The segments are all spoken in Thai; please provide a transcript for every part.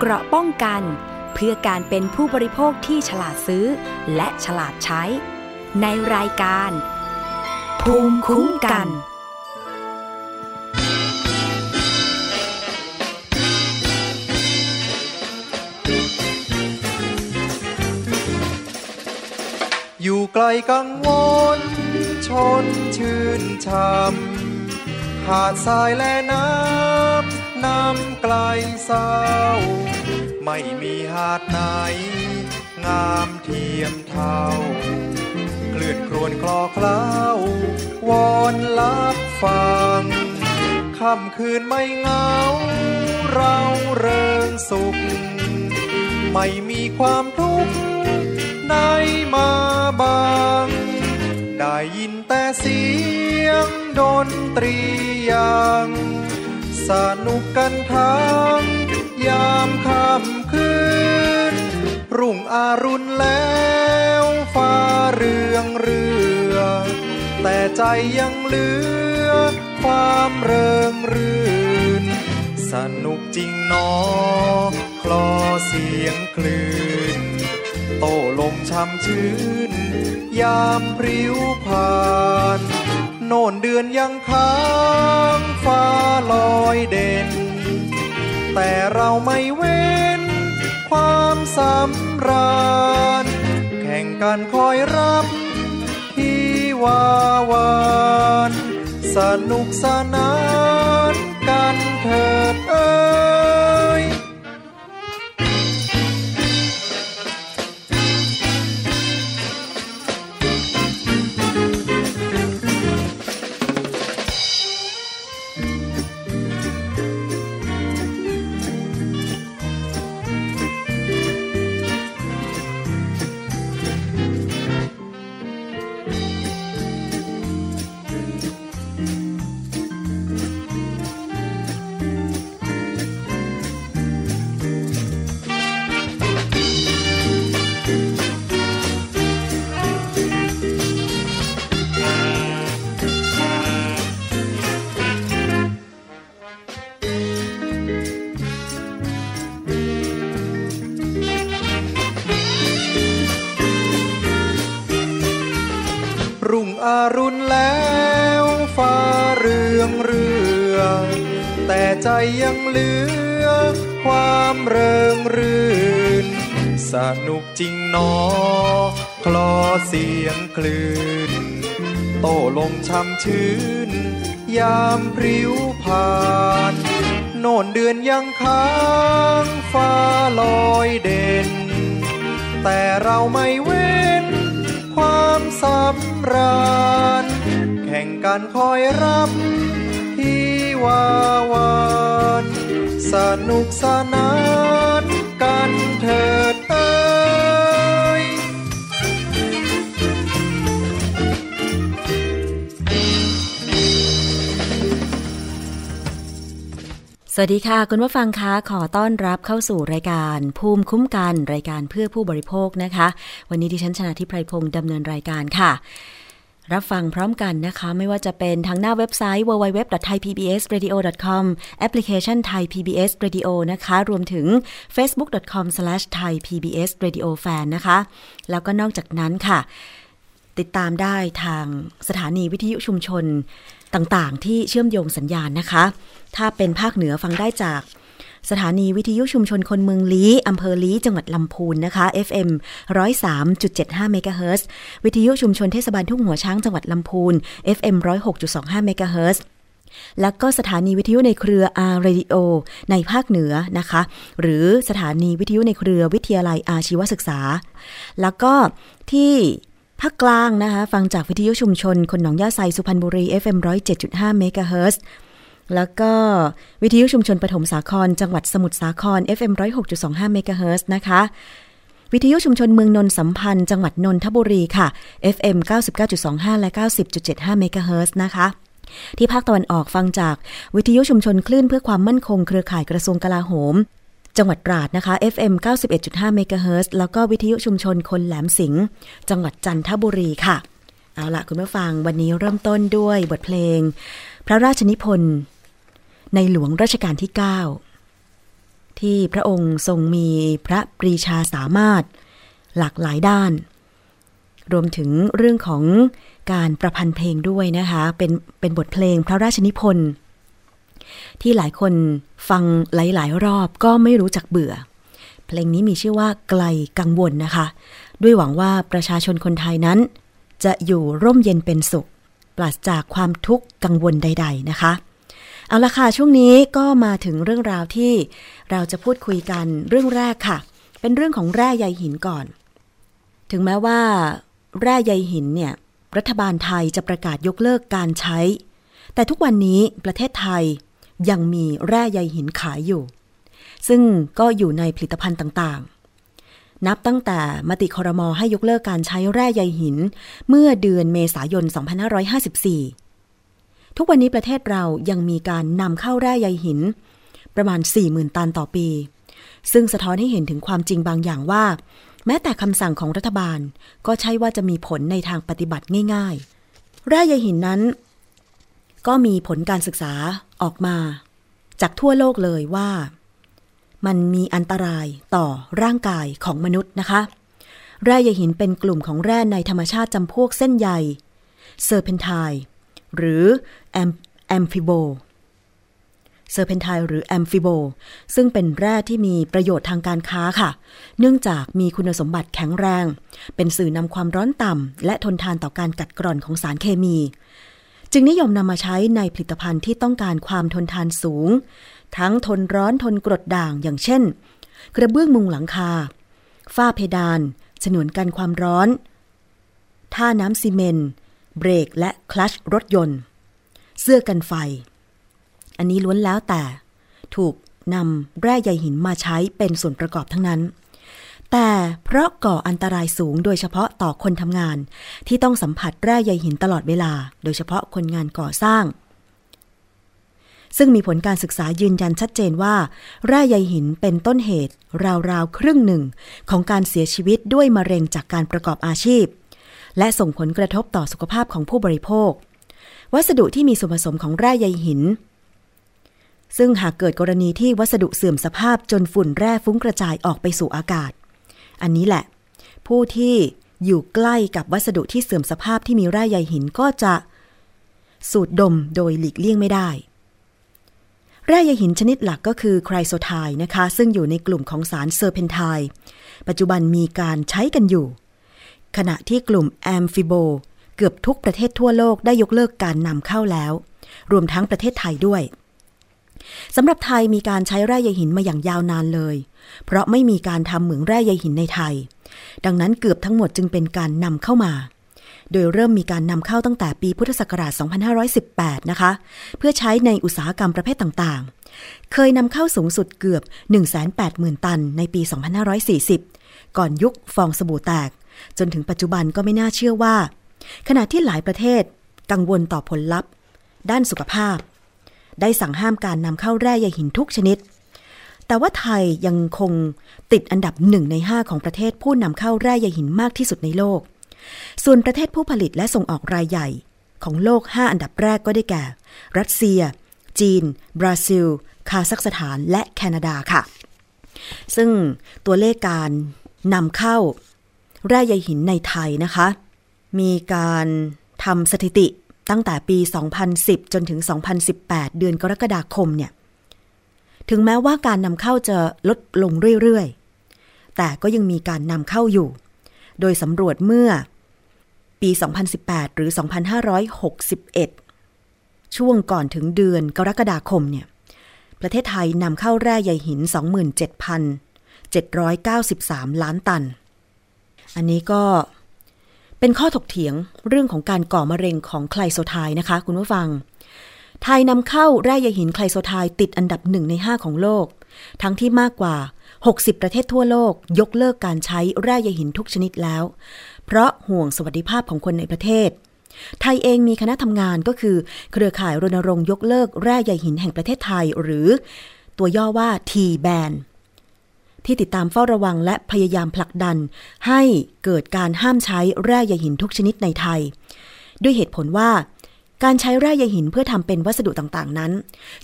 เกราะป้องกัน เพื่อการเป็นผู้บริโภคที่ฉลาดซื้อ และฉลาดใช้ ในรายการ ภูมิคุ้มกัน อยู่ไกลกังวล ชนชื่นชมหาดทรายและน้ำ น้ำไกลเศร้า ไม่มีหาดไหน งามเทียมเท่า เคลื่อนครวนคลอเคล้าวอนลับฟังค่ำคืนไม่เหงา เราเริงสุข ไม่มีความทุกข์ในมาบางได้ยินแต่เสียงดนตรียัง สนุกกันทั้งยามค่ำคืน รุ่งอรุณแล้วฟ้าเรืองเรือ แต่ใจยังเหลือ ความเริงรื่น สนุกจริงนอ คลอเสียงคลื่น โตลมช่ำชื้น ยามพริ้วผ่าน โน่นเดือนยังค้างฟ้าลอยเด่น แต่เราไม่เว้น ความสำราญ แข่งกันคอยรับที่วาวานสนุกสนานกันเถิดเอ้ย ใจยังเหลือ ความเริงรื่น สนุกจริงหนอ คลอเสียงคลื่น โตลมช่ำชื้น ยามพริ้วผ่าน โน่นเดือนยังค้างฟ้าลอยเด่น แต่เราไม่เว้น ความสำราญ แข่งกันคอยรับที่วาวา สนุกสนานกันเถิดเอ้ยสวัสดีค่ะคุณผู้ฟังคะขอต้อนรับเข้าสู่รายการภูมิคุ้มกันรายการเพื่อผู้บริโภคนะคะ วันนี้ดิฉันชนะทิพไพรพงศ์ดำเนินรายการค่ะ รับฟังพร้อมกันนะคะ ไม่ว่าจะเป็นทางหน้าเว็บไซต์ www.thaipbsradio.com แอปพลิเคชัน Thai PBS Radio นะคะ รวมถึง facebook.com/thaipbsradiofan นะคะ แล้วก็นอกจากนั้นค่ะ ติดตามได้ทางสถานีวิทยุชุมชนต่างๆ ที่เชื่อมโยงสัญญาณนะคะ ถ้าเป็นภาคเหนือฟังได้จาก สถานีวิทยุชุมชนคนเมืองลี้อำเภอลี้จังหวัดลำพูนนะคะ FM 103.75เมกะเฮิรตซ์วิทยุชุมชนเทศบาลทุ่งหัวช้างจังหวัดลำพูน FM 106.25เมกะเฮิรตซ์แล้วก็สถานีวิทยุในเครือ R Radio ในภาคเหนือนะคะ หรือสถานีวิทยุในเครือวิทยาลัยอาชีวศึกษา แล้วก็ที่ภาคกลางนะคะ ฟังจากวิทยุชุมชน คนหนองย่าไซสุพรรณบุรี FM 107.5เมกะเฮิรตซ์ แล้วก็วิทยุชุมชนปฐมสาคร จังหวัดสมุทรสาคร FM 106.25เมกะเฮิรตซ์นะคะ วิทยุชุมชนเมืองนนสัมพันธ์ จังหวัดนนทบุรีค่ะ FM 99.25 และ 90.75เมกะเฮิรตซ์นะคะ ที่ภาคตะวันออกฟังจากวิทยุชุมชนคลื่นเพื่อความมั่นคงเครือข่ายกระทรวงกลาโหม จังหวัดตราดนะคะ FM 91.5เมกะเฮิรตซ์แล้วก็วิทยุชุมชนคนแหลมสิงห์จังหวัดจันทบุรีค่ะเอาละคุณผู้ฟังวันนี้เริ่มต้นด้วยบทเพลง พระราชนิพนธ์ ในหลวงรัชกาลที่ 9 ที่พระองค์ทรงมีพระปรีชาสามารถ หลากหลายด้าน รวมถึงเรื่องของการประพันธ์เพลงด้วยนะคะ เป็นเป็นบทเพลงพระราชนิพนธ์ที่หลายคนฟังหลายๆ รอบก็ไม่รู้จักเบื่อ เพลงนี้มีชื่อว่าไกลกังวลนะคะ ด้วยหวังว่าประชาชนคนไทยนั้น จะอยู่ร่มเย็นเป็นสุข ปราศจากความทุกข์กังวลใด ๆ นะคะ เอาละค่ะ ช่วงนี้ก็มาถึงเรื่องราวที่เราจะพูดคุยกันเรื่องแรกค่ะ เป็นเรื่องของแร่ใยหินก่อน ถึงแม้ว่า แร่ใยหินเนี่ย รัฐบาลไทยจะประกาศยกเลิกการใช้ แต่ทุกวันนี้ประเทศไทยยังมีแร่ใยหินขายอยู่ ซึ่งก็อยู่ในผลิตภัณฑ์ต่างๆ นับตั้งแต่มติคอรมอให้ยกเลิกการใช้แร่ใยหิน เมื่อเดือนเมษายน 2554 ทุกวันนี้ประเทศเรายังมีการนำเข้าแร่ใยหิน ประมาณ 40,000 ตันต่อปี ซึ่งสะท้อนให้เห็นถึงความจริงบางอย่างว่า แม้แต่คำสั่งของรัฐบาลก็ใช่ว่าจะมีผลในทางปฏิบัติง่าย ๆ แร่ใยหินนั้น ก็มีผลการศึกษาออกมา จากทั่วโลกเลยว่า มันมีอันตรายต่อร่างกายของมนุษย์นะคะแร่ใยหินเป็นกลุ่มของแร่ในธรรมชาติจำพวกเส้นใย serpentine หรือ amphibole serpentine หรือ amphibole ซึ่งเป็นแร่ที่มีประโยชน์ทางการค้าค่ะ เนื่องจากมีคุณสมบัติแข็งแรง เป็นสื่อนำความร้อนต่ำและทนทานต่อการกัดกร่อนของสารเคมี จึงนิยมนำมาใช้ในผลิตภัณฑ์ที่ต้องการความทนทานสูง ทั้งทนร้อนทนกรดด่างอย่างเช่น กระเบื้องมุงหลังคา ฝ้าเพดาน ฉนวนกันความร้อน ท่าน้ำซีเมนต์ เบรกและคลัชรถยนต์ เสื้อกันไฟ อันนี้ล้วนแล้วแต่ ถูกนำแร่ใยหินมาใช้เป็นส่วนประกอบทั้งนั้น แต่เพราะก่ออันตรายสูงโดยเฉพาะต่อคนทำงาน ที่ต้องสัมผัสแร่ใยหินตลอดเวลา โดยเฉพาะคนงานก่อสร้าง ซึ่งมีผลการศึกษายืนยันชัดเจนว่า แร่ใยหินเป็นต้นเหตุ ราวๆ ครึ่งหนึ่งของการเสียชีวิตด้วยมะเร็งจากการประกอบอาชีพ และส่งผลกระทบต่อสุขภาพของผู้บริโภค วัสดุที่มีส่วนผสมของแร่ใยหิน ซึ่งหากเกิดกรณีที่วัสดุเสื่อมสภาพจนฝุ่นแร่ฟุ้งกระจายออกไปสู่อากาศ อันนี้แหละ ผู้ที่อยู่ใกล้กับวัสดุที่เสื่อมสภาพที่มีแร่ใยหินก็จะสูดดมโดยหลีกเลี่ยงไม่ได้ แร่ใยหินชนิดหลักก็คือไครโซไทนะคะ ซึ่งอยู่ในกลุ่มของสารเซอร์เพนไทปัจจุบันมีการใช้กันอยู่ ขณะที่กลุ่มแอมฟิโบเกือบทุกประเทศทั่วโลกได้ยกเลิกการนำเข้าแล้ว รวมทั้งประเทศไทยด้วยสำหรับไทยมีการใช้แร่ใยหินมาอย่างยาวนานเลย เพราะไม่มีการทำเหมืองแร่ใยหินในไทย ดังนั้นเกือบทั้งหมดจึงเป็นการนำเข้ามา โดยเริ่มมีการนำเข้าตั้งแต่ปีพุทธศักราช 2518 นะคะ เพื่อใช้ในอุตสาหกรรมประเภทต่างๆ เคยนำเข้าสูงสุดเกือบ 180,000 ตันในปี 2540 ก่อนยุคฟองสบู่แตก จนถึงปัจจุบันก็ไม่น่าเชื่อว่า ขณะที่หลายประเทศกังวลต่อผลลัพธ์ ด้านสุขภาพ ได้สั่งห้ามการนำเข้าแร่ใยหินทุกชนิด แต่ว่าไทยยังคงติดอันดับหนึ่งในห้าของประเทศผู้นำเข้าแร่ใยหินมากที่สุดในโลก ส่วนประเทศผู้ผลิตและส่งออกรายใหญ่ของโลก 5 อันดับแรกก็ได้แก่ รัสเซีย จีน บราซิล คาซัคสถาน และแคนาดาค่ะ ซึ่งตัวเลขการนำเข้า แร่ใยหินในไทยนะคะ มีการทำสถิติตั้งแต่ปี 2010 จนถึง 2018 เดือนกรกฎาคมเนี่ย ถึงแม้ว่าการนำเข้าจะลดลงเรื่อยๆ แต่ก็ยังมีการนำเข้าอยู่ โดยสำรวจเมื่อปี 2018 หรือ 2561 ช่วงก่อนถึงเดือนกรกฎาคมเนี่ย ประเทศไทยนำเข้าแร่ใยหิน 27,793 ล้านตัน อันนี้ก็เป็นข้อถกเถียงเรื่องของการก่อมะเร็งของไคลโซไทนะคะ คุณผู้ฟัง ไทยนำเข้าแร่ใยหินไคลโซไทติดอันดับหนึ่งใน 5 ของโลก ทั้งที่มากกว่า 60 ประเทศทั่วโลก ยกเลิกการใช้แร่ใยหินทุกชนิดแล้ว เพราะห่วงสวัสดิภาพของคนในประเทศ ไทยเองมีคณะทำงานก็คือ เครือข่ายรณรงค์ยกเลิกแร่ใยหินแห่งประเทศไทย หรือ ตัวย่อว่า T-BAN ที่ติดตามเฝ้าระวังและพยายามผลักดัน ให้เกิดการห้ามใช้แร่ใยหินทุกชนิดในไทย ด้วยเหตุผลว่า การใช้แร่ใยหินเพื่อทำเป็นวัสดุต่างๆ นั้น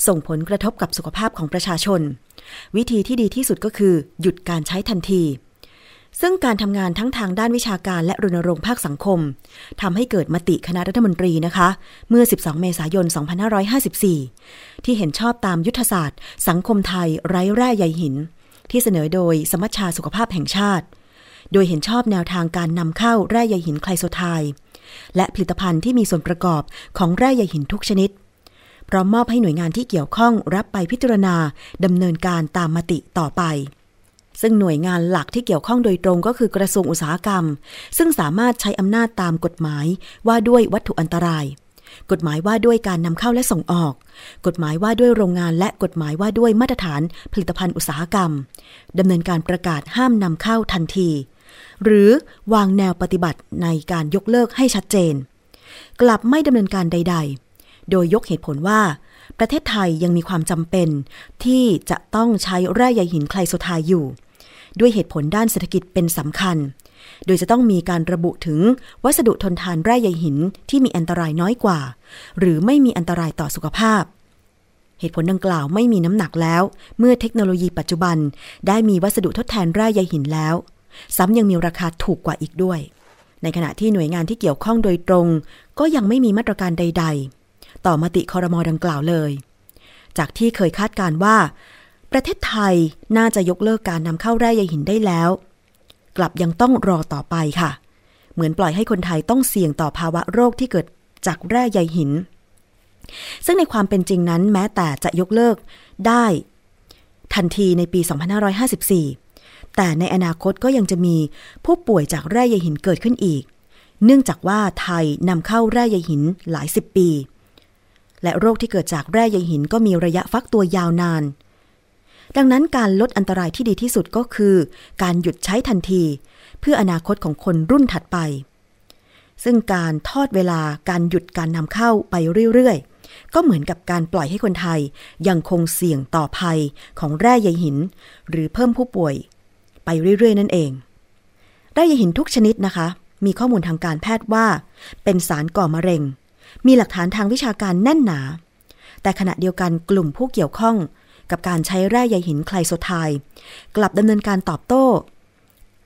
ส่งผลกระทบกับสุขภาพของประชาชน วิธีที่ดีที่สุดก็คือหยุดการใช้ทันทีซึ่งการทำงานทั้งทางด้านวิชาการและรณรงค์ภาคสังคมทำให้เกิดมติคณะรัฐมนตรีนะคะ เมื่อ 12 เมษายน 2554 ที่เห็นชอบตามยุทธศาสตร์ สังคมไทยไร้แร่ใยหิน ที่เสนอโดยสมัชชาสุขภาพแห่งชาติ โดยเห็นชอบแนวทางการนำเข้าแร่ใยหินไคลโซไทและผลิตภัณฑ์ที่มีส่วนประกอบของแร่ใยหินทุกชนิด พร้อมมอบให้หน่วยงานที่เกี่ยวข้องรับไปพิจารณาดำเนินการตามมติต่อไป ซึ่งหน่วยงานหลักที่เกี่ยวข้องโดยตรงก็คือกระทรวงอุตสาหกรรม ซึ่งสามารถใช้อำนาจตามกฎหมายว่าด้วยวัตถุอันตราย กฎหมายว่าด้วยการนำเข้าและส่งออก กฎหมายว่าด้วยโรงงานและกฎหมายว่าด้วยมาตรฐานผลิตภัณฑ์อุตสาหกรรมดำเนินการประกาศห้ามนำเข้าทันที หรือวางแนวปฏิบัติในการยกเลิกให้ชัดเจน กลับไม่ดำเนินการใด ๆ โดยยกเหตุผลว่า ประเทศไทยยังมีความจำเป็น ที่จะต้องใช้แร่ใยหินไคลโซไทด์อยู่ ด้วยเหตุผลด้านเศรษฐกิจเป็นสำคัญ โดยจะต้องมีการระบุถึงวัสดุทนทานแร่ใยหินที่มีอันตรายน้อยกว่า หรือไม่มีอันตรายต่อสุขภาพ เหตุผลดังกล่าวไม่มีน้ำหนักแล้ว เมื่อเทคโนโลยีปัจจุบัน ได้มีวัสดุทดแทนแร่ใยหินแล้ว ซ้ำยังมีราคาถูกกว่าอีกด้วย ในขณะที่หน่วยงานที่เกี่ยวข้องโดยตรง ก็ยังไม่มีมาตรการใด ๆ ต่อมติคอรมอดังกล่าวเลย จากที่เคยคาดการว่าประเทศไทยน่าจะยกเลิกการนำเข้าแร่ใยหินได้แล้ว กลับยังต้องรอต่อไปค่ะ เหมือนปล่อยให้คนไทยต้องเสี่ยงต่อภาวะโรคที่เกิดจากแร่ใยหิน ซึ่งในความเป็นจริงนั้นแม้แต่จะยกเลิกได้ทันทีในปี 2554 แต่ในอนาคตก็ยังจะมีผู้ป่วยจากแร่ใยหินเกิดขึ้นอีก เนื่องจากว่าไทยนำเข้าแร่ใยหินหลายสิบปี และโรคที่เกิดจากแร่ใยหินก็มีระยะฟักตัวยาวนาน ดังนั้นการลดอันตรายที่ดีที่สุดก็คือ การหยุดใช้ทันที เพื่ออนาคตของคนรุ่นถัดไป ซึ่งการทอดเวลาการหยุดการนำเข้าไปเรื่อยๆ ก็เหมือนกับการปล่อยให้คนไทย ยังคงเสี่ยงต่อภัยของแร่ใยหิน หรือเพิ่มผู้ป่วย ไปเรื่อยๆ นั่นเองแร่ใยหินทุกชนิดนะคะ มีข้อมูลทางการแพทย์ว่า เป็นสารก่อมะเร็ง มีหลักฐานทางวิชาการแน่นหนา แต่ขณะเดียวกันกลุ่มผู้เกี่ยวข้อง กับการใช้แร่ใยหินไคลโซไทด์กลับดำเนินการตอบโต้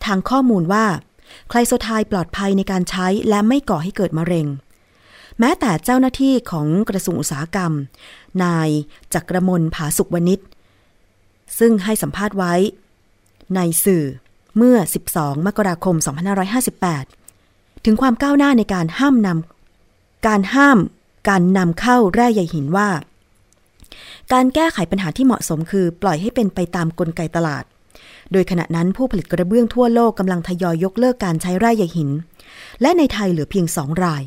ทางข้อมูลว่า ไคลโซไทด์ปลอดภัยในการใช้และไม่ก่อให้เกิดมะเร็ง แม้แต่เจ้าหน้าที่ของกระทรวงอุตสาหกรรม นายจักรมนผาสุขวณิชซึ่งให้สัมภาษณ์ไว้ ในสื่อเมื่อ 12 มกราคม 2558 ถึงความก้าวหน้าในการห้ามนำการห้ามการนำเข้าแร่ใยหินว่า การแก้ไขปัญหาที่เหมาะสมคือปล่อยให้เป็นไปตามกลไกตลาด โดยขณะนั้นผู้ผลิตกระเบื้องทั่วโลกกำลังทยอยยกเลิกการใช้แร่ใยหิน และในไทยเหลือเพียงสองราย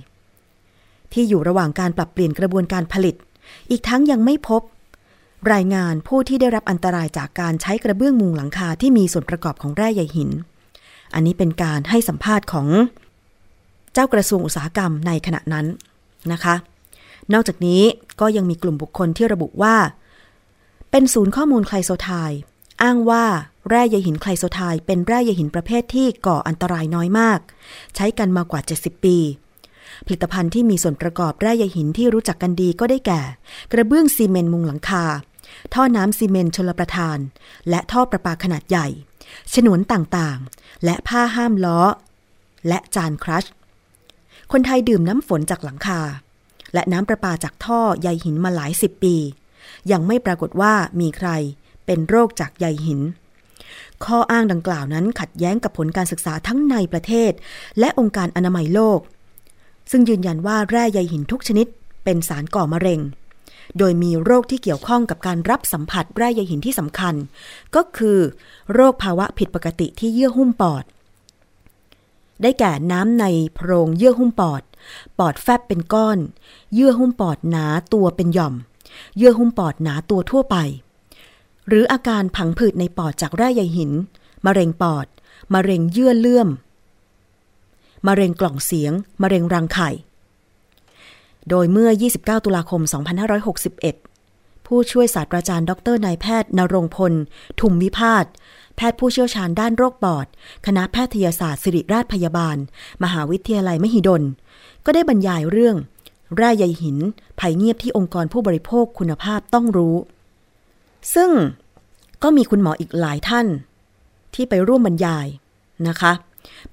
ที่อยู่ระหว่างการปรับเปลี่ยนกระบวนการผลิต อีกทั้งยังไม่พบ รายงานผู้ที่ได้รับอันตรายจากการใช้กระเบื้องมุงหลังคาที่มีส่วนประกอบของแร่ใยหิน อันนี้เป็นการให้สัมภาษณ์ของ เจ้ากระทรวงอุตสาหกรรมในขณะนั้นนะคะ นอกจากนี้ก็ยังมีกลุ่มบุคคลที่ระบุว่า เป็นศูนย์ข้อมูลไคลโซไทด์อ้างว่าแร่ใยหินไคลโซไทด์เป็นแร่ใยหินประเภทที่ก่ออันตรายน้อยมาก ใช้กันมากว่า 70 ปี ผลิตภัณฑ์ที่มีส่วนประกอบแร่ใยหินที่รู้จักกันดีก็ได้แก่ กระเบื้องซีเมนต์มุงหลังคา ท่อน้ำซีเมนต์ชลประทาน และท่อประปาขนาดใหญ่ ฉนวนต่างๆ และผ้าห้ามล้อ และจานครัช คนไทยดื่มน้ำฝนจากหลังคา และน้ำประปาจากท่อใยหินมาหลายสิบปี ยังไม่ปรากฏว่ามีใครเป็นโรคจากใยหิน ข้ออ้างดังกล่าวนั้นขัดแย้งกับผลการศึกษาทั้งในประเทศ และองค์การอนามัยโลก ซึ่งยืนยันว่าแร่ใยหินทุกชนิด เป็นสารก่อมะเร็ง โดยมีโรคที่เกี่ยวข้องกับการรับสัมผัสแร่ใยหินที่สำคัญ ก็คือ โรคภาวะผิดปกติที่เยื่อหุ้มปอดได้แก่น้ำในโพรงเยื่อหุ้มปอด ปอดแฟบเป็นก้อน เยื่อหุ้มปอดหนาตัวเป็นหย่อม เยื่อหุ้มปอดหนาตัวทั่วไป หรืออาการผังผืดในปอดจากแร่ใยหิน มะเร็งปอด มะเร็งเยื่อเลื่อม มะเร็งกล่องเสียง มะเร็งรังไข่ โดยเมื่อ 29 ตุลาคม 2561 ผู้ช่วยศาสตราจารย์ ดรนายแพทย์นรงพล ทุมวิพาทแพทย์ผู้เชี่ยวชาญด้านโรคปอด คณะแพทยศาสตร์ศิริราชพยาบาล มหาวิทยาลัยมหิดล ก็ได้บรรยายเรื่องแร่ใยหินภัยเงียบที่องค์กรผู้บริโภคคุณภาพต้องรู้ ซึ่งก็มีคุณหมออีกหลายท่าน ที่ไปร่วมบรรยายนะคะ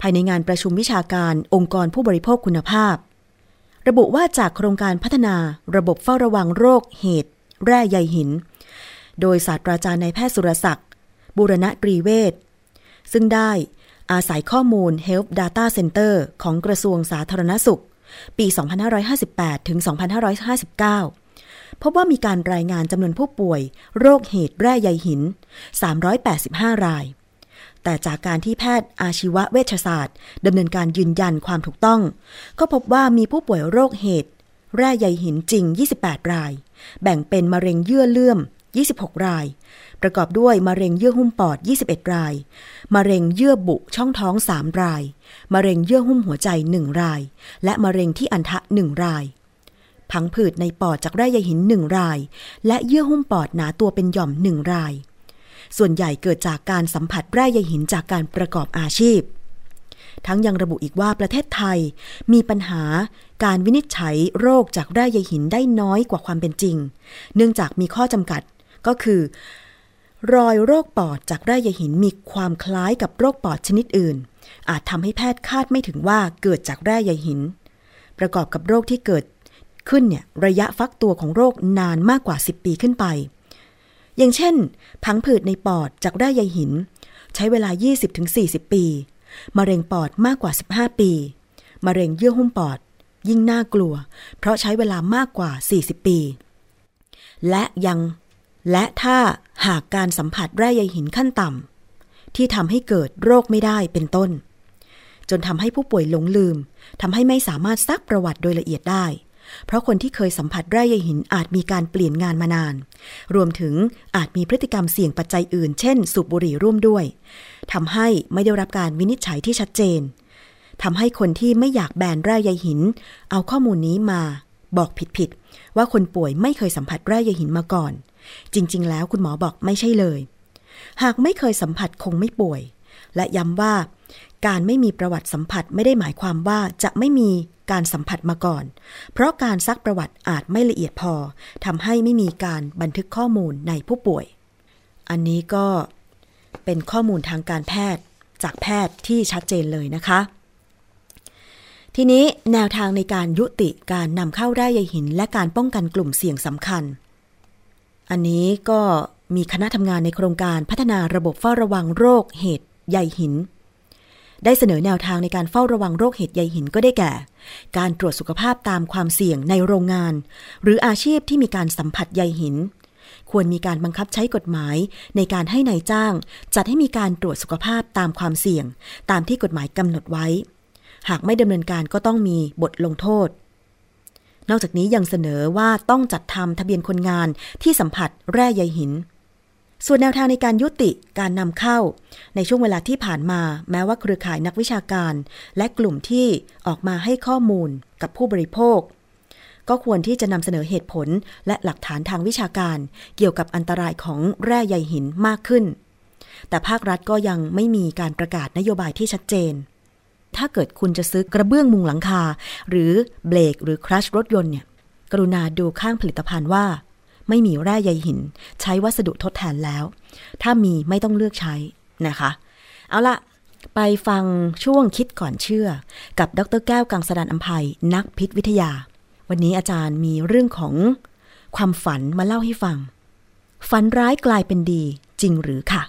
ภายในงานประชุมวิชาการองค์กรผู้บริโภคคุณภาพ ระบุว่าจากโครงการพัฒนาระบบเฝ้าระวังโรคเหตุ แร่ใยหิน โดยศาสตราจารย์นายแพทย์สุรศักดิ์บุรณะตรีเวชซึ่งได้อาศัยข้อมูล Health Data Center ของกระทรวงสาธารณสุข ปี 2558 ถึง 2559 พบว่ามีการรายงานจำนวนผู้ป่วย โรคเหตุแร่ใยหิน 385 ราย แต่จากการที่แพทย์อาชีวเวชศาสตร์ดำเนินการยืนยันความถูกต้อง ก็พบว่ามีผู้ป่วยโรคเหตุ แร่ใยหินจริง 28 ราย แบ่งเป็นมะเร็งเยื่อเลื่อม 26 ราย ประกอบด้วยมะเร็งเยื่อหุ้มปอด 21 ราย มะเร็งเยื่อบุช่องท้อง 3 ราย มะเร็งเยื่อหุ้มหัวใจ 1 ราย และมะเร็งที่อันทะ 1 รายพังผืดในปอดจากแร่ใยหิน 1 ราย และเยื่อหุ้มปอดหนาตัวเป็นหย่อม 1 ราย ส่วนใหญ่เกิดจากการสัมผัสแร่ใยหินจากการประกอบอาชีพทั้งยังระบุอีกว่าประเทศไทย มีปัญหาการวินิจฉัยโรคจากแร่ใยหินได้น้อยกว่าความเป็นจริง เนื่องจากมีข้อจำกัด ก็คือ รอยโรคปอดจากแร่ใยหินมีความคล้ายกับโรคปอดชนิดอื่น อาจทำให้แพทย์คาดไม่ถึงว่าเกิดจากแร่ใยหิน ประกอบกับโรคที่เกิดขึ้นเนี่ยระยะฟักตัวของโรคนานมากกว่า 10 ปีขึ้นไป อย่างเช่น พังผืดในปอดจากแร่ใยหิน ใช้เวลา 20-40 ปี มะเร็งปอดมากกว่า 15 ปี มะเร็งเยื่อหุ้มปอด ยิ่งน่ากลัว เพราะใช้เวลามากกว่า 40 ปี และยัง และถ้าหากการสัมผัสแร่ใยหินขั้นต่ำที่ทำให้เกิดโรคไม่ได้เป็นต้น จนทำให้ผู้ป่วยหลงลืมทำให้ไม่สามารถซักประวัติโดยละเอียดได้ เพราะคนที่เคยสัมผัสแร่ใยหินอาจมีการเปลี่ยนงานมานาน รวมถึงอาจมีพฤติกรรมเสี่ยงปัจจัยอื่น เช่น สูบบุหรี่ร่วมด้วยทำให้ไม่ได้รับการวินิจฉัยที่ชัดเจนทำให้คนที่ไม่อยากแบนแร่ใยหิน เอาข้อมูลนี้มา บอกผิดๆว่าคนป่วยไม่เคยสัมผัสแร่ใยหินมาก่อน จริง ๆ แล้วคุณหมอบอกไม่ใช่เลย หากไม่เคยสัมผัสคงไม่ป่วย และย้ำว่า การไม่มีประวัติสัมผัสไม่ได้หมายความว่าจะไม่มีการสัมผัสมาก่อน เพราะการซักประวัติอาจไม่ละเอียดพอทำให้ไม่มีการบันทึกข้อมูลในผู้ป่วย อันนี้ก็เป็นข้อมูลทางการแพทย์จากแพทย์ที่ชัดเจนเลยนะคะ ทีนี้แนวทางในการยุติการนำเข้าได้ใยหิน และการป้องกันกลุ่มเสี่ยงสำคัญ อันนี้ก็มีคณะทำงานในโครงการพัฒนาระบบเฝ้าระวังโรคเหตุใยหิน ได้เสนอแนวทางในการเฝ้าระวังโรคเหตุใยหินก็ได้แก่ การตรวจสุขภาพตามความเสี่ยงในโรงงาน หรืออาชีพที่มีการสัมผัสใยหิน ควรมีการบังคับใช้กฎหมายในการให้ในายจ้าง จัดให้มีการตรวจสุขภาพตามความเสี่ยง ตามที่กฎหมายกำหนดไว้ หากไม่ดำเนินการก็ต้องมีบทลงโทษ นอกจากนี้ยังเสนอว่าต้องจัดทำทะเบียนคนงานที่สัมผัสแร่ใยหิน ส่วนแนวทางในการยุติการนำเข้า ในช่วงเวลาที่ผ่านมา แม้ว่าเครือข่ายนักวิชาการ และกลุ่มที่ออกมาให้ข้อมูลกับผู้บริโภค ก็ควรที่จะนำเสนอเหตุผลและหลักฐานทางวิชาการ เกี่ยวกับอันตรายของแร่ใยหินมากขึ้น แต่ภาครัฐก็ยังไม่มีการประกาศนโยบายที่ชัดเจน ถ้าเกิดคุณจะซื้อกระเบื้องมุงหลังคา หรือเบรกหรือครัชรถยนต์เนี่ย กรุณาดูข้างผลิตภัณฑ์ว่า ไม่มีแร่ใยหิน ใช้วัสดุทดแทนแล้ว ถ้ามีไม่ต้องเลือกใช้นะคะ เอาละไปฟังช่วงคิดก่อนเชื่อ กับดรแก้วกังสดานอัมภัยนักพิษวิทยา วันนี้อาจารย์มีเรื่องของความฝันมาเล่าให้ฟัง ฝันร้ายกลายเป็นดีจริงหรือค่ะ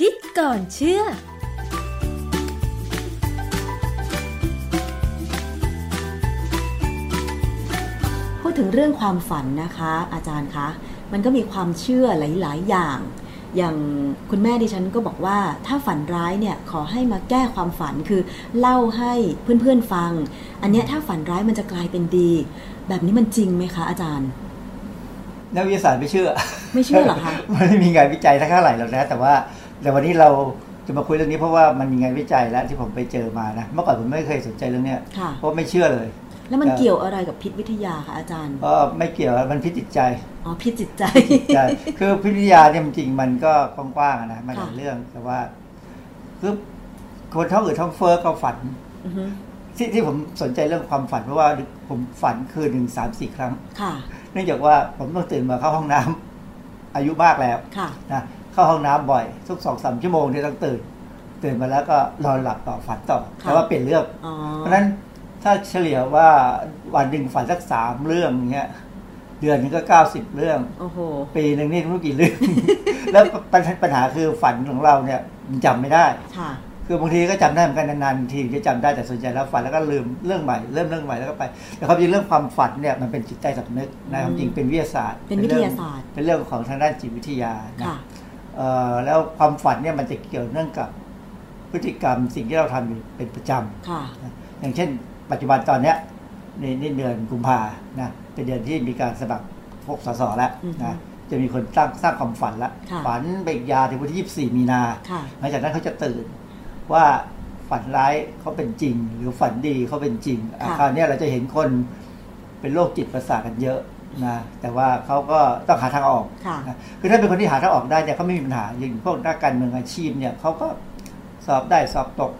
คิดก่อนเชื่อ พูดถึงเรื่องความฝันนะคะ อาจารย์คะ มันก็มีความเชื่อหลาย ๆ อย่าง อย่างคุณแม่ดิฉันก็บอกว่าถ้าฝันร้ายเนี่ยขอให้มาแก้ความฝันคือเล่าให้เพื่อน ๆ ฟัง อันนี้ถ้าฝันร้ายมันจะกลายเป็นดี แบบนี้มันจริงไหมคะอาจารย์นักวิทยาศาสตร์ไม่เชื่อ ไม่เชื่อหรอคะ มันไม่มีงานวิจัยเท่าไหร่หรอกนะ แต่ว่า แต่วันนี้เราจะมาคุยเรื่องนี้เพราะว่ามันมีงานวิจัยแล้วที่ผมไปเจอมานะเมื่อก่อนผมไม่เคยสนใจเรื่องนี้เพราะไม่เชื่อเลย แล้วมันเกี่ยวอะไรกับพิษวิทยาคะอาจารย์ ก็ไม่เกี่ยวมันพิจิตใจ อ๋อ พิษจิตใจ ใช่คือพิทยาเนี่ยจริงๆมันก็กว้างๆอะนะมันหลายค่ะ เรื่องแต่ว่าคือคนท้องอืดท้องเฟ้อก็ฝัน อือฮึที่ที่ผมสนใจเรื่องความฝันเพราะว่าผมฝันคืนหนึ่งสามสี่ครั้ง ค่ะ เนื่องจากว่าผมต้องตื่นมาเข้าห้องน้ำอายุมากแล้วค่ะ นะ เข้าห้องน้ำบ่อยทุกสองสามชั่วโมงที่ต้องตื่น ตื่นมาแล้วก็นอนหลับต่อฝันต่อค่ะแต่ว่าเปลี่ยนเรื่องอ๋อเพราะฉะนั้นถ้าเฉลี่ยว่าวันหนึ่งฝันสักสามเรื่องเงี้ยเดือนหนึงก็เก้าสิบเรื่องโอ้โหปีหนึ่งนี่ไม่รู้กี่เรื่อง แล้วปัญหาปัญหาคือฝันของเราเนี่ยมันจำไม่ได้ค่ะคือบางทีก็จำได้เหมือนกันนานๆทีจะจำได้แต่ส่วนใหญ่แล้วฝันแล้วก็ลืมเรื่องใหม่เริ่มเรื่องใหม่แล้วก็ไปแต่ความจริงเรื่องความฝันเนี่ยมันเป็นจิตใต้สำนึกนะความจริงเป็นวิทยาศาสตร์ เป็นวิทยาศาสตร์ เป็นเรื่องของทางด้านจิตวิทยานะค่ะเอ่อ แล้วความฝันเนี่ยมันจะเกี่ยวเนื่องกับพฤติกรรมสิ่งที่เราทำอยู่เป็นประจำค่ะอย่างเช่น ปัจจุบันตอนเนี้ยในในเดือนกุมภานะเป็นเดือนที่มีการสมัครพวกสสแล้วอือฮึนะจะมีคนตั้งสร้างความฝันแล้วค่ะฝันเบิกยาถึงวันที่ 24 มีนาค่ะหลังจากนั้นเขาจะตื่นว่าฝันร้ายเขาเป็นจริง หรือฝันดีเขาเป็นจริงอาคราวเนี้ยเราจะเห็นคนเป็นโรคจิตประสาทกันเยอะ นะแต่ว่าเขาก็ต้องหาทางออกค่ะนะคือถ้าเป็นคนที่หาทางออกได้เนี่ยเขาไม่มีปัญหาอย่างพวกนักการเมืองอาชีพเนี่ยเขาก็สอบได้สอบตก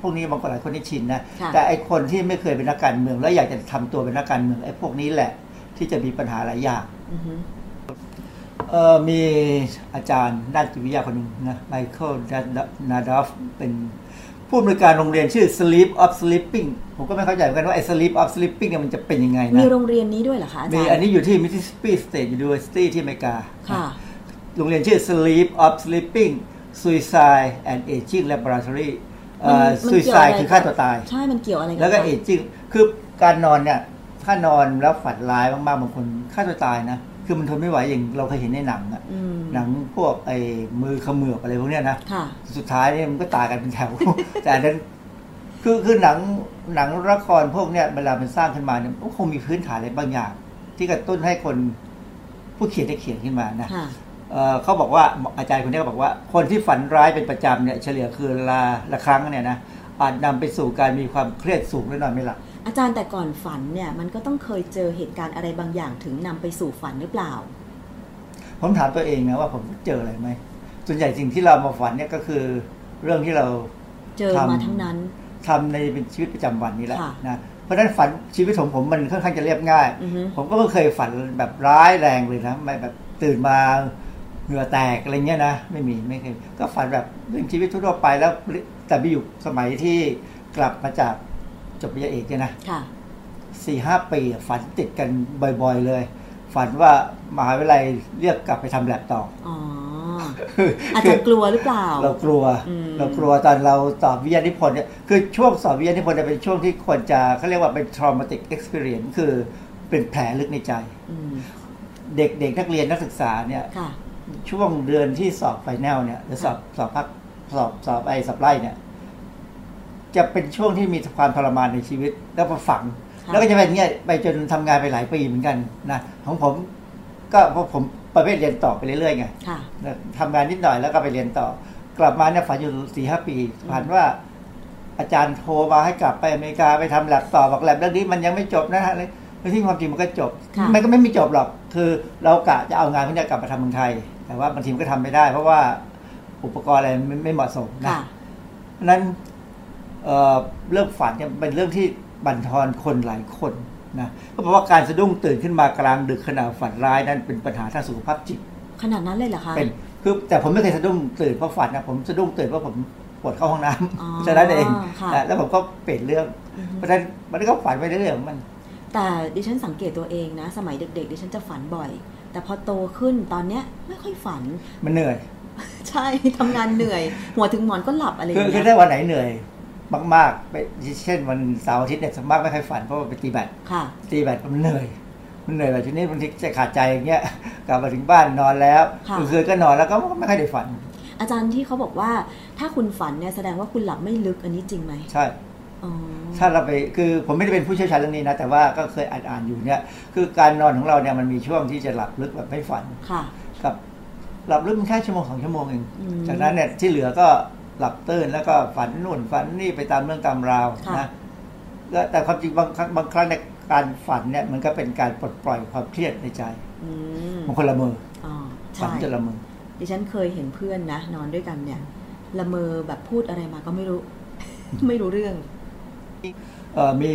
พวกนี้บางคนหลายคนที่ชินนะค่ะแต่ไอคนที่ไม่เคยเป็นนักการเมือง แล้วอยากจะทำตัวเป็นนักการเมืองไอพวกนี้แหละ ที่จะมีปัญหาหลายอย่างอือฮึเออมีอาจารย์ด้านจิตวิทยาคนหนึ่งนะไมเคิลนาดอฟเป็น ผู้อำนวยการโรงเรียนชื่อ Sleep of Sleeping ผมก็ไม่เข้าใจเหมือนกันว่าไอ้ Sleep of Sleeping เนี่ยมันจะเป็นยังไงมีนะโรงเรียนนี้ด้วยเหรอคะอาจารย์ มีอันนี้อยู่ที่ Mississippi State University ที่อเมริกา ค่ะ โรงเรียนชื่อ Sleep of Sleeping Suicide and Aging Laboratory เอ่อมันมันเกี่ยวอะไร Suicide คือฆ่าตัวตาย ใช่ มันเกี่ยวอะไรบแล้วก็คะ Aging คือการนอนเนี่ยถ้านอนแล้วฝันร้ายมากๆบางคนฆ่าตัวตายนะ คือมันทนไม่ไหวอย่างเราเคยเห็นในหนังอะอืมหนังพวกไอ้มือเขมือบอะไรพวกเนี้ยนะค่ะสุดท้ายเนี่ยมันก็ตายกันเป็นแถว แต่อันนั้นคือคือหนังหนังละครพวกเนี้ยเวลามันสร้างขึ้นมาเนี่ยมันคงมีพื้นฐานอะไรบางอย่าง ที่กระตุ้นให้คนผู้เขียนได้เขียนขึ้นมานะค่ะเอ่อเขาบอกว่าอาจารย์คนนี้ก็บอกว่า คนที่ฝันร้ายเป็นประจำเนี่ยเฉลี่ยคือละละครั้งเนี่ยนะอาจนำไปสู่การมีความเครียดสูงและนอนไม่หลับ อาจารย์แต่ก่อนฝันเนี่ยมันก็ต้องเคยเจอเหตุการณ์อะไรบางอย่างถึงนำไปสู่ฝันหรือเปล่า ผมถามตัวเองนะว่าผมเจออะไรไหมส่วนใหญ่สิ่งที่เรามาฝันเนี่ยก็คือเรื่องที่เราเจอมาทำทั้งนั้นทำในเป็นชีวิตประจำวันนี้แหละค่ะนะเพราะฉะนั้นฝันชีวิตของผมมันค่อนข้างจะเรียบง่ายอือฮึผมก็ไม่เคยฝันแบบร้ายแรงเลยนะไม่แบบตื่นมาเหงื่อแตกอะไรเงี้ยนะไม่มีไม่เคยก็ฝันแบบเรื่องชีวิตทั่วๆไปแล้วแต่ไปอยู่สมัยที่กลับมาจาก จบปริญญาเอกเนี่ยนะค่ะสี่ห้าปีอะฝันติดกันบ่อย ๆ เลย ฝันว่ามหาวิทยาลัยเรียกกลับไปทำแลบต่ออ๋ออาจจะกลัวหรือเปล่า เรากลัวอืมเรากลัวตอนเราสอบวิทยานิพนธ์เนี่ยคือช่วงสอบวิทยานิพนธ์เนี่ยเป็นช่วงที่ควรจะเขาเรียกว่าเป็น traumatic experience คือเป็นแผลลึกในใจอืมเด็กเด็กนักเรียนนักศึกษาเนี่ยค่ะช่วงเดือนที่สอบไฟแนลเนี่ยหรือสอบสอบพักสอบสอบไอสอบไล่เนี่ย จะเป็นช่วงที่มีความทรมานในชีวิต แล้วก็ฝังค่ะแล้วก็จะเป็นอย่างเงี้ยไปจนทำงานไปหลายปีเหมือนกันนะของผมก็เพราะผมประเภทเรียนต่อไปเรื่อยๆไงค่ะทำงานนิดหน่อยแล้วก็ไปเรียนต่อ กลับมาเนี่ยฝันอยู่สี่ห้าปีฝันว่าอาจารย์โทรมาให้กลับไปอเมริกาไปทำแลบต่อบอกแลบเรื่องนี้มันยังไม่จบนะฮะแล้วที่ความจริงมันก็จบค่ะมันก็ไม่มีจบหรอก คือเรากะจะเอางานพวกเนี้ยกลับมาทำเมืองไทย แต่ว่าบางทีมันก็ทำไม่ได้ เพราะว่าอุปกรณ์อะไรไม่ไม่เหมาะสมนะค่ะเพราะฉะนั้น เอ่อเรื่องฝันเนี่ยเป็นเรื่องที่บั่นทอนคนหลายคนนะเขาบอกว่าการสะดุ้งตื่นขึ้นมากลางดึกขณะฝันร้ายนั้นเป็นปัญหาทางสุขภาพจิต ขนาดนั้นเลยเหรอคะเป็นคือแต่ผมไม่เคยสะดุ้งตื่นเพราะฝันนะผมสะดุ้งตื่นเพราะผมปวดเข้าห้องน้อ๋อำฉะนั้นเองค่ะนะแล้วผมก็เปลี่ยนเรื่องอือฮึเพราะฉะนั้นมันก็ฝันไปเรื่อยๆของมัน แต่ดิฉันสังเกตตัวเองนะ สมัยเด็ก ๆ ดิฉันจะฝันบ่อย แต่พอโตขึ้นตอนเนี้ยไม่ค่อยฝันมันเหนื่อย ใช่ทำงานเหนื่อย หัวถึงหมอนก็หลับอะไรอคือย่างคือเงี้ยถ้าวันไหนเหนื่อย มากๆไปเช่นวันเสาร์อาทิตย์เนี่ยสวนมากไม่ค่อยฝันเพราะว่าไปตีแบดค่ะตีแบดมันเหนื่อยมันเหนื่อยแบบทีนี้บางทีจะขาดใจอย่างเงี้ยกลับมาถึงบ้านนอนแล้วค่ะกลางคืนก็นอนแล้วก็ไม่ค่อยได้ฝัน อาจารย์ที่เขาบอกว่าถ้าคุณฝันเนี่ยแสดงว่าคุณหลับไม่ลึกอันนี้จริงไหมใช่อ๋อถ้าเราไปคือผมไม่ได้เป็นผู้เชี่ยวชาญเรื่องนี้นะ แต่ว่าก็เคยอ่านอ่านอยู่เนี่ยคือการนอนของเราเนี่ยมันมีช่วงที่จะหลับลึกแบบไม่ฝันค่ะกับหลับลึกมันแค่ชั่วโมงสองชั่วโมงเองอืมจากนั้นเนี่ยที่เหลือก็ หลับตื่นแล้วก็ฝันนู่นฝันนี่ไปตามเรื่องตามราวค่ะนะแล้วแต่ความจริงบางครั้งบางครั้งเนี่ยการฝันเนี่ยมันก็เป็นการปลดปล่อยความเครียดในใจอืมบางคนละเมออ๋อฝันใช่จะละเมอดิฉันเคยเห็นเพื่อนนะนอนด้วยกันเนี่ย ละเมอแบบพูดอะไรมาก็ไม่รู้ ไม่รู้เรื่องเอ่อมี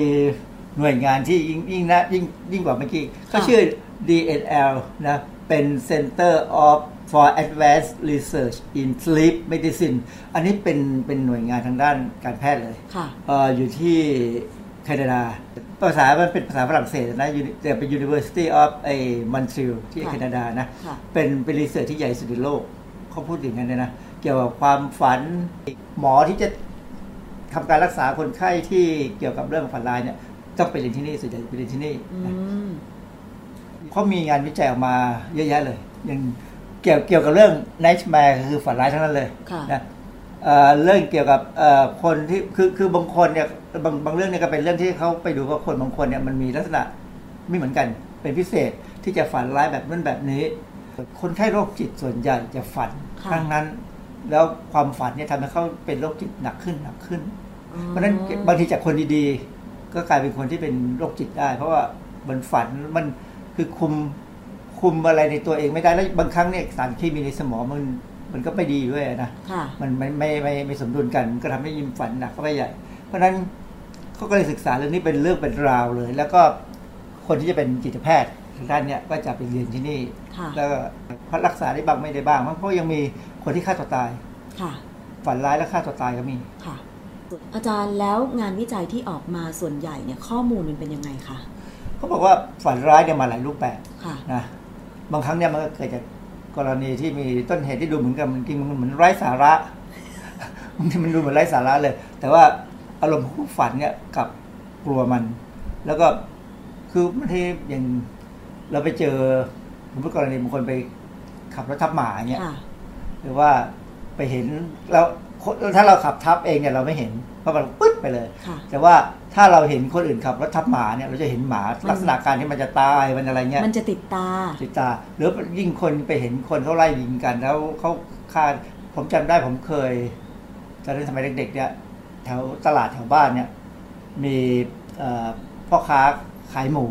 หน่วยงานที่ยิ่งยิ่งนะยิ่งยิ่งกว่าเมื่อกี้เขาค่ะชื่อ DNL นะเป็น Center of for Advanced Research in Sleep Medicine อันนี้เป็นเป็นหน่วยงานทางด้านการแพทย์เลยค่ะเอออยู่ที่แคนาดา ภาษา มันเป็นภาษาฝรั่งเศสนะ Uni- แต่เป็น University of ไอ้มอนทรีลที่ค่ะแคนาดานะค่ะเป็นเป็นรีเสิร์ชที่ใหญ่ที่สุดในโลก เขาพูดอย่างนั้นเลยนะ เกี่ยวกับความฝัน หมอที่จะทำการรักษาคนไข้ที่เกี่ยวกับเรื่องฝันร้ายเนี่ยต้องไปเรียนที่นี่ส่วนใหญ่ไปเรียนที่นี่อืนะมเขามีงานวิจัยออกมาเยอะแยะเลย อย่าง เกี่ยวเกี่ยวกับเรื่อง nightmare คือฝันร้ายทั้งนั้นเลยค่ะนะเอ่อเรื่องเกี่ยวกับเอ่อคนที่คือคือบางคนเนี่ยบางบางเรื่องเนี่ยก็เป็นเรื่องที่เขาไปดูว่าคนบางคนเนี่ยมันมีลักษณะไม่เหมือนกันเป็นพิเศษที่จะฝันร้ายแบบนั้นแบบนี้ คนไข้โรคจิตส่วนใหญ่จะฝันค่ะทั้งนั้น แล้วความฝันเนี่ยทำให้เขาเป็นโรคจิตหนักขึ้นหนักขึ้น เพราะฉะนั้นบางทีจากคนดีๆ ก็กลายเป็นคนที่เป็นโรคจิตได้ เพราะว่ามันฝันมันคือคุม คุมอะไรในตัวเองไม่ได้แล้วบางครั้งเนี่ยสารเคมีในสมองมันมันก็ไม่ดีด้วยนะค่ะมันไม่ไม่ไม่ไม่สมดุลกันมันก็ทำให้ยิ้มฝันหนักเข้าไปใหญ่ เพราะฉะนั้นเขาก็เลยศึกษาเรื่องนี้เป็นเรื่องเป็นราวเลย แล้วก็คนที่จะเป็นจิตแพทย์ทางด้านเนี้ยก็จะไปเรียนที่นี่ค่ะแล้วก็พักรักษาได้บ้างไม่ได้บ้างเพราะยังมีคนที่ฆ่าตัวตายค่ะฝันร้ายแล้วฆ่าตัวตายก็มีค่ะอาจารย์แล้วงานวิจัยที่ออกมาส่วนใหญ่เนี่ยข้อมูลมันเป็นยังไงคะเขาบอกว่าฝันร้ายเนี่ยมาหลายรูปแบบค่ะนะ บางครั้งเนี่ยมันก็เกิดจากกรณีที่มีต้นเหตุที่ดูเหมือนกับมันจริงมันเหมือนไร้สาระบางทีมันดูเหมือนไร้สาระเลย แต่ว่าอารมณ์ของผู้ฝันเนี่ยกลับกลัวมัน แล้วก็คือบางทีอย่างเราไปเจอสมมติกรณีบางคนไปขับรถทับหมาเนี่ยค่ะหรือว่าไปเห็นแล้วคนถ้าเราขับทับเองเนี่ยเราไม่เห็น เพราะมันปึ๊ดไปเลยค่ะแต่ว่าถ้าเราเห็นคนอื่นขับรถทับหมาเนี่ยเราจะเห็นหมามันลักษณะการที่มันจะตายมันอะไรเงี้ยมันจะติดตาติดตา หรือยิ่งคนไปเห็นคนเขาไล่ยิงกัน แล้วเขาฆ่าผมจำได้ผมเคยตอนนั้นสมัยเด็ก ๆ เนี่ยแถวตลาดแถวบ้านเนี่ย มีเอ่อพ่อค้าขายหมู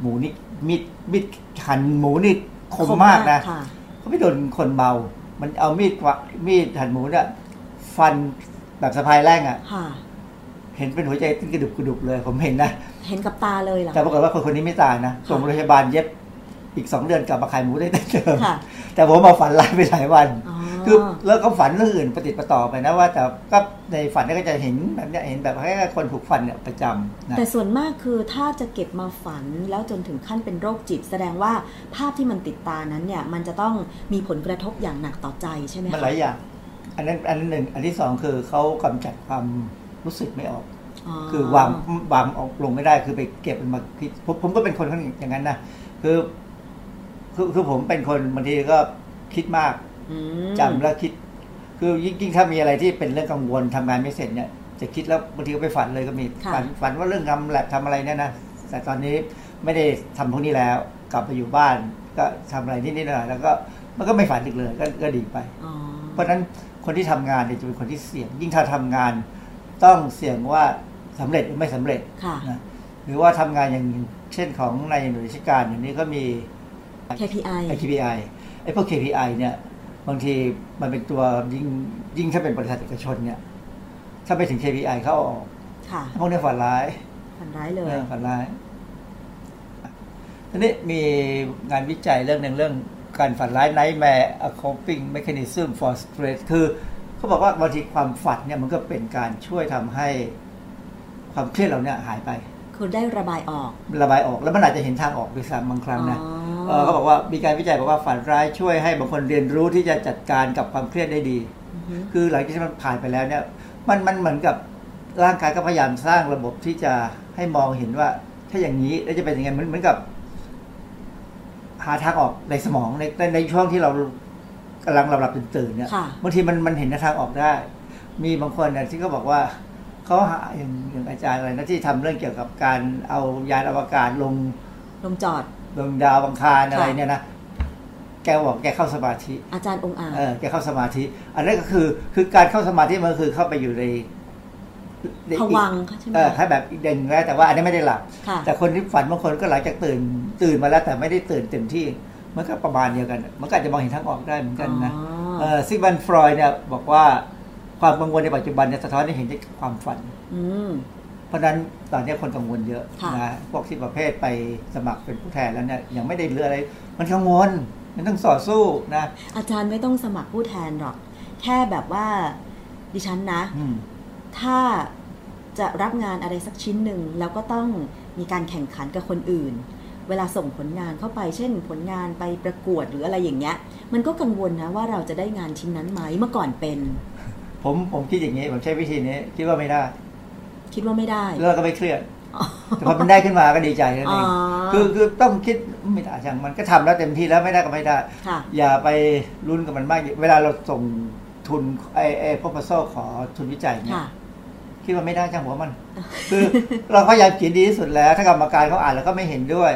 หมูนี่มีดมีดหั่นหมูนี่คมมากนะค่ะเขาไม่โดนคนเมา มันเอามีดกวามีดหั่นหมูเนี่ยฟัน แบบสะพายแรงอะ่ะค่ะ เห็นเป็นหัวใจเต้นกระดุบกระดุบเลย ผมเห็นนะเห็นกับตาเลยเหรอแต่ปรากฏว่าคนคนนี้ไม่ตายนะส่งโรงพยาบาลเย็บอีกสองเดือนกลับมาขายหมูได้เดิมค่ะแต่ผมมาฝันร้ายไปหลายวันอ๋อคือแล้วก็ฝันเรื่องอื่นปฏิดประต่อไปนะว่า แต่ก็ในฝันเนี่ยก็จะเห็นแบบเนี้ยเห็นแบบให้คนถูกฟันเนี่ยประจำนะแต่ส่วนมากคือถ้าจะเก็บมาฝันแล้วจนถึงขั้นเป็นโรคจิต แสดงว่าภาพที่มันติดตานั้นเนี่ย มันจะต้องมีผลกระทบอย่างหนักต่อใจใช่ไหมมันคะหลายอย่าง อันนั้นอันนั้นหนึ่ง อันที่สองคือเขากำจัดความรู้สึกไม่ออก คือวางวางออกลงไม่ได้คือไปเก็บมันมาคิดผมผมก็เป็นคนอย่างนั้นนะคือคือคือผมเป็นคนบางทีก็คิดมากอืมจำแล้วคิด คือยิ่งยิ่งถ้ามีอะไรที่เป็นเรื่องกังวลทำงานไม่เสร็จเนี่ยจะคิดแล้วบางทีก็ไปฝันเลยก็มีค่ะฝันฝันว่าเรื่องทำแลบทำอะไรเนี่ยนะแต่ตอนนี้ไม่ได้ทำพวกนี้แล้ว กลับไปอยู่บ้าน ก็ทำอะไรนิดๆหน่อยๆแล้วก็มันก็ไม่ฝันอีกเลยก็ก็ดีไปอ๋อเพราะฉะนั้น คนที่ทำงานเนี่ยจะเป็นคนที่เสี่ยง ยิ่งถ้าทำงานต้องเสี่ยงว่าสำเร็จหรือไม่สำเร็จค่ะนะหรือว่าทำงานอย่างเช่นของในหน่วยราชการอย่างนี้ก็มี KPI ไอ้ KPI ไอ้พวก KPI เนี่ยบางทีมันเป็นตัวยิ่งยิ่งถ้าเป็นบริษัทเอกชนเนี่ย ถ้าไปถึง KPI เขาเอาออกค่ะพวกนี้ฝันร้ายฝันร้ายเลยเออฝันร้ายทีนี้มีงานวิจัยเรื่องหนึ่งเรื่อง การฝันร้าย nightmare a coping mechanism for stress คือเขาบอกว่าบางทีความฝันเนี่ยมันก็เป็นการช่วยทำให้ความเครียดเราเนี่ยหายไป คือได้ระบายออก ระบายออกแล้วมันอาจจะเห็นทางออกด้วยซ้ำบางครั้งนะอ๋อเออเขาบอกว่ามีการวิจัยบอกว่าฝันร้ายช่วยให้บางคนเรียนรู้ที่จะจัดการกับความเครียดได้ดีอือฮึคือหลังจากที่มันผ่านไปแล้วเนี่ย มันมันเหมือนกับร่างกายก็พยายามสร้างระบบที่จะให้มองเห็นว่า ถ้าอย่างนี้แล้วจะเป็นยังไงเหมือนเหมือนกับหาทางออกในสมองในในในช่วงที่เรากำลังหลับหลับตื่นตื่นๆเนี่ยค่ะบางทีมันมันเห็นทางออกได้ มีบางคนเนี่ยที่เขาบอกว่าเขาหาอย่างอย่างอาจารย์อะไรนะที่ทำเรื่องเกี่ยวกับการเอายานอวกาศลงลงจอดดวงดาวบังคารอะไรค่ะเนี่ยนะแกบอกแกเข้าสมาธิ อาจารย์องค์อาจเออแกเข้าสมาธิ อันนั้นก็คือคือการเข้าสมาธิมันก็คือเข้าไปอยู่ใน ผวังค์ค่ะใช่ไหมเออแค่แบบเด่นแล้วแต่ว่าอันนี้ไม่ได้หลับค่ะแต่คนที่ฝันบางคนก็หลังจากตื่นตื่นมาแล้วแต่ไม่ได้ตื่นเต็มที่ มันก็ประมาณเดียวกัน มันก็อาจจะมองเห็นทางออกได้เหมือนกันนะอ๋อเออซิกมันฟรอยด์เนี่ยบอกว่าความกังวลในปัจจุบันเนี่ยสะท้อนให้เห็นจากความฝันอืมเพราะฉะนั้นตอนนี้คนกังวลเยอะค่ะนะพวกที่ประเภทไปสมัครเป็นผู้แทนแล้วเนี่ยยังไม่ได้เรืออะไร มันกังวลมันต้องต่อสู้นะ อาจารย์ไม่ต้องสมัครผู้แทนหรอก แค่แบบว่าดิฉันนะอืม ถ้าจะรับงานอะไรสักชิ้นหนึ่งแล้วก็ต้องมีการแข่งขันกับคนอื่น เวลาส่งผลงานเข้าไป เช่น ผลงานไปประกวดหรืออะไรอย่างเงี้ย มันก็กังวลนะว่าเราจะได้งานชิ้นนั้นไหมเมื่อก่อนเป็น ผมผมคิดอย่างนี้ผมใช้วิธีนี้ คิดว่าไม่ได้ คิดว่าไม่ได้แล้วก็ไม่เครียดอ๋อแต่พอมันได้ขึ้นมาก็ดีใจนั่นเองอ๋อคือคือต้องคิดไม่ได้ช่างมันก็ทำแล้วเต็มที่แล้วไม่ได้ก็ไม่ได้ค่ะอย่าไปรุนกับมันมาก เวลาเราส่งทุนไอ้ไอ้พวก proposal ขอทุนวิจัยเนี่ย ค่ะคิดว่าไม่ได้ช่างหัวมัน คือเราพยายามเขียนดีที่สุดแล้ว ถ้ากรรมการเขาอ่านแล้วก็ไม่เห็นด้วย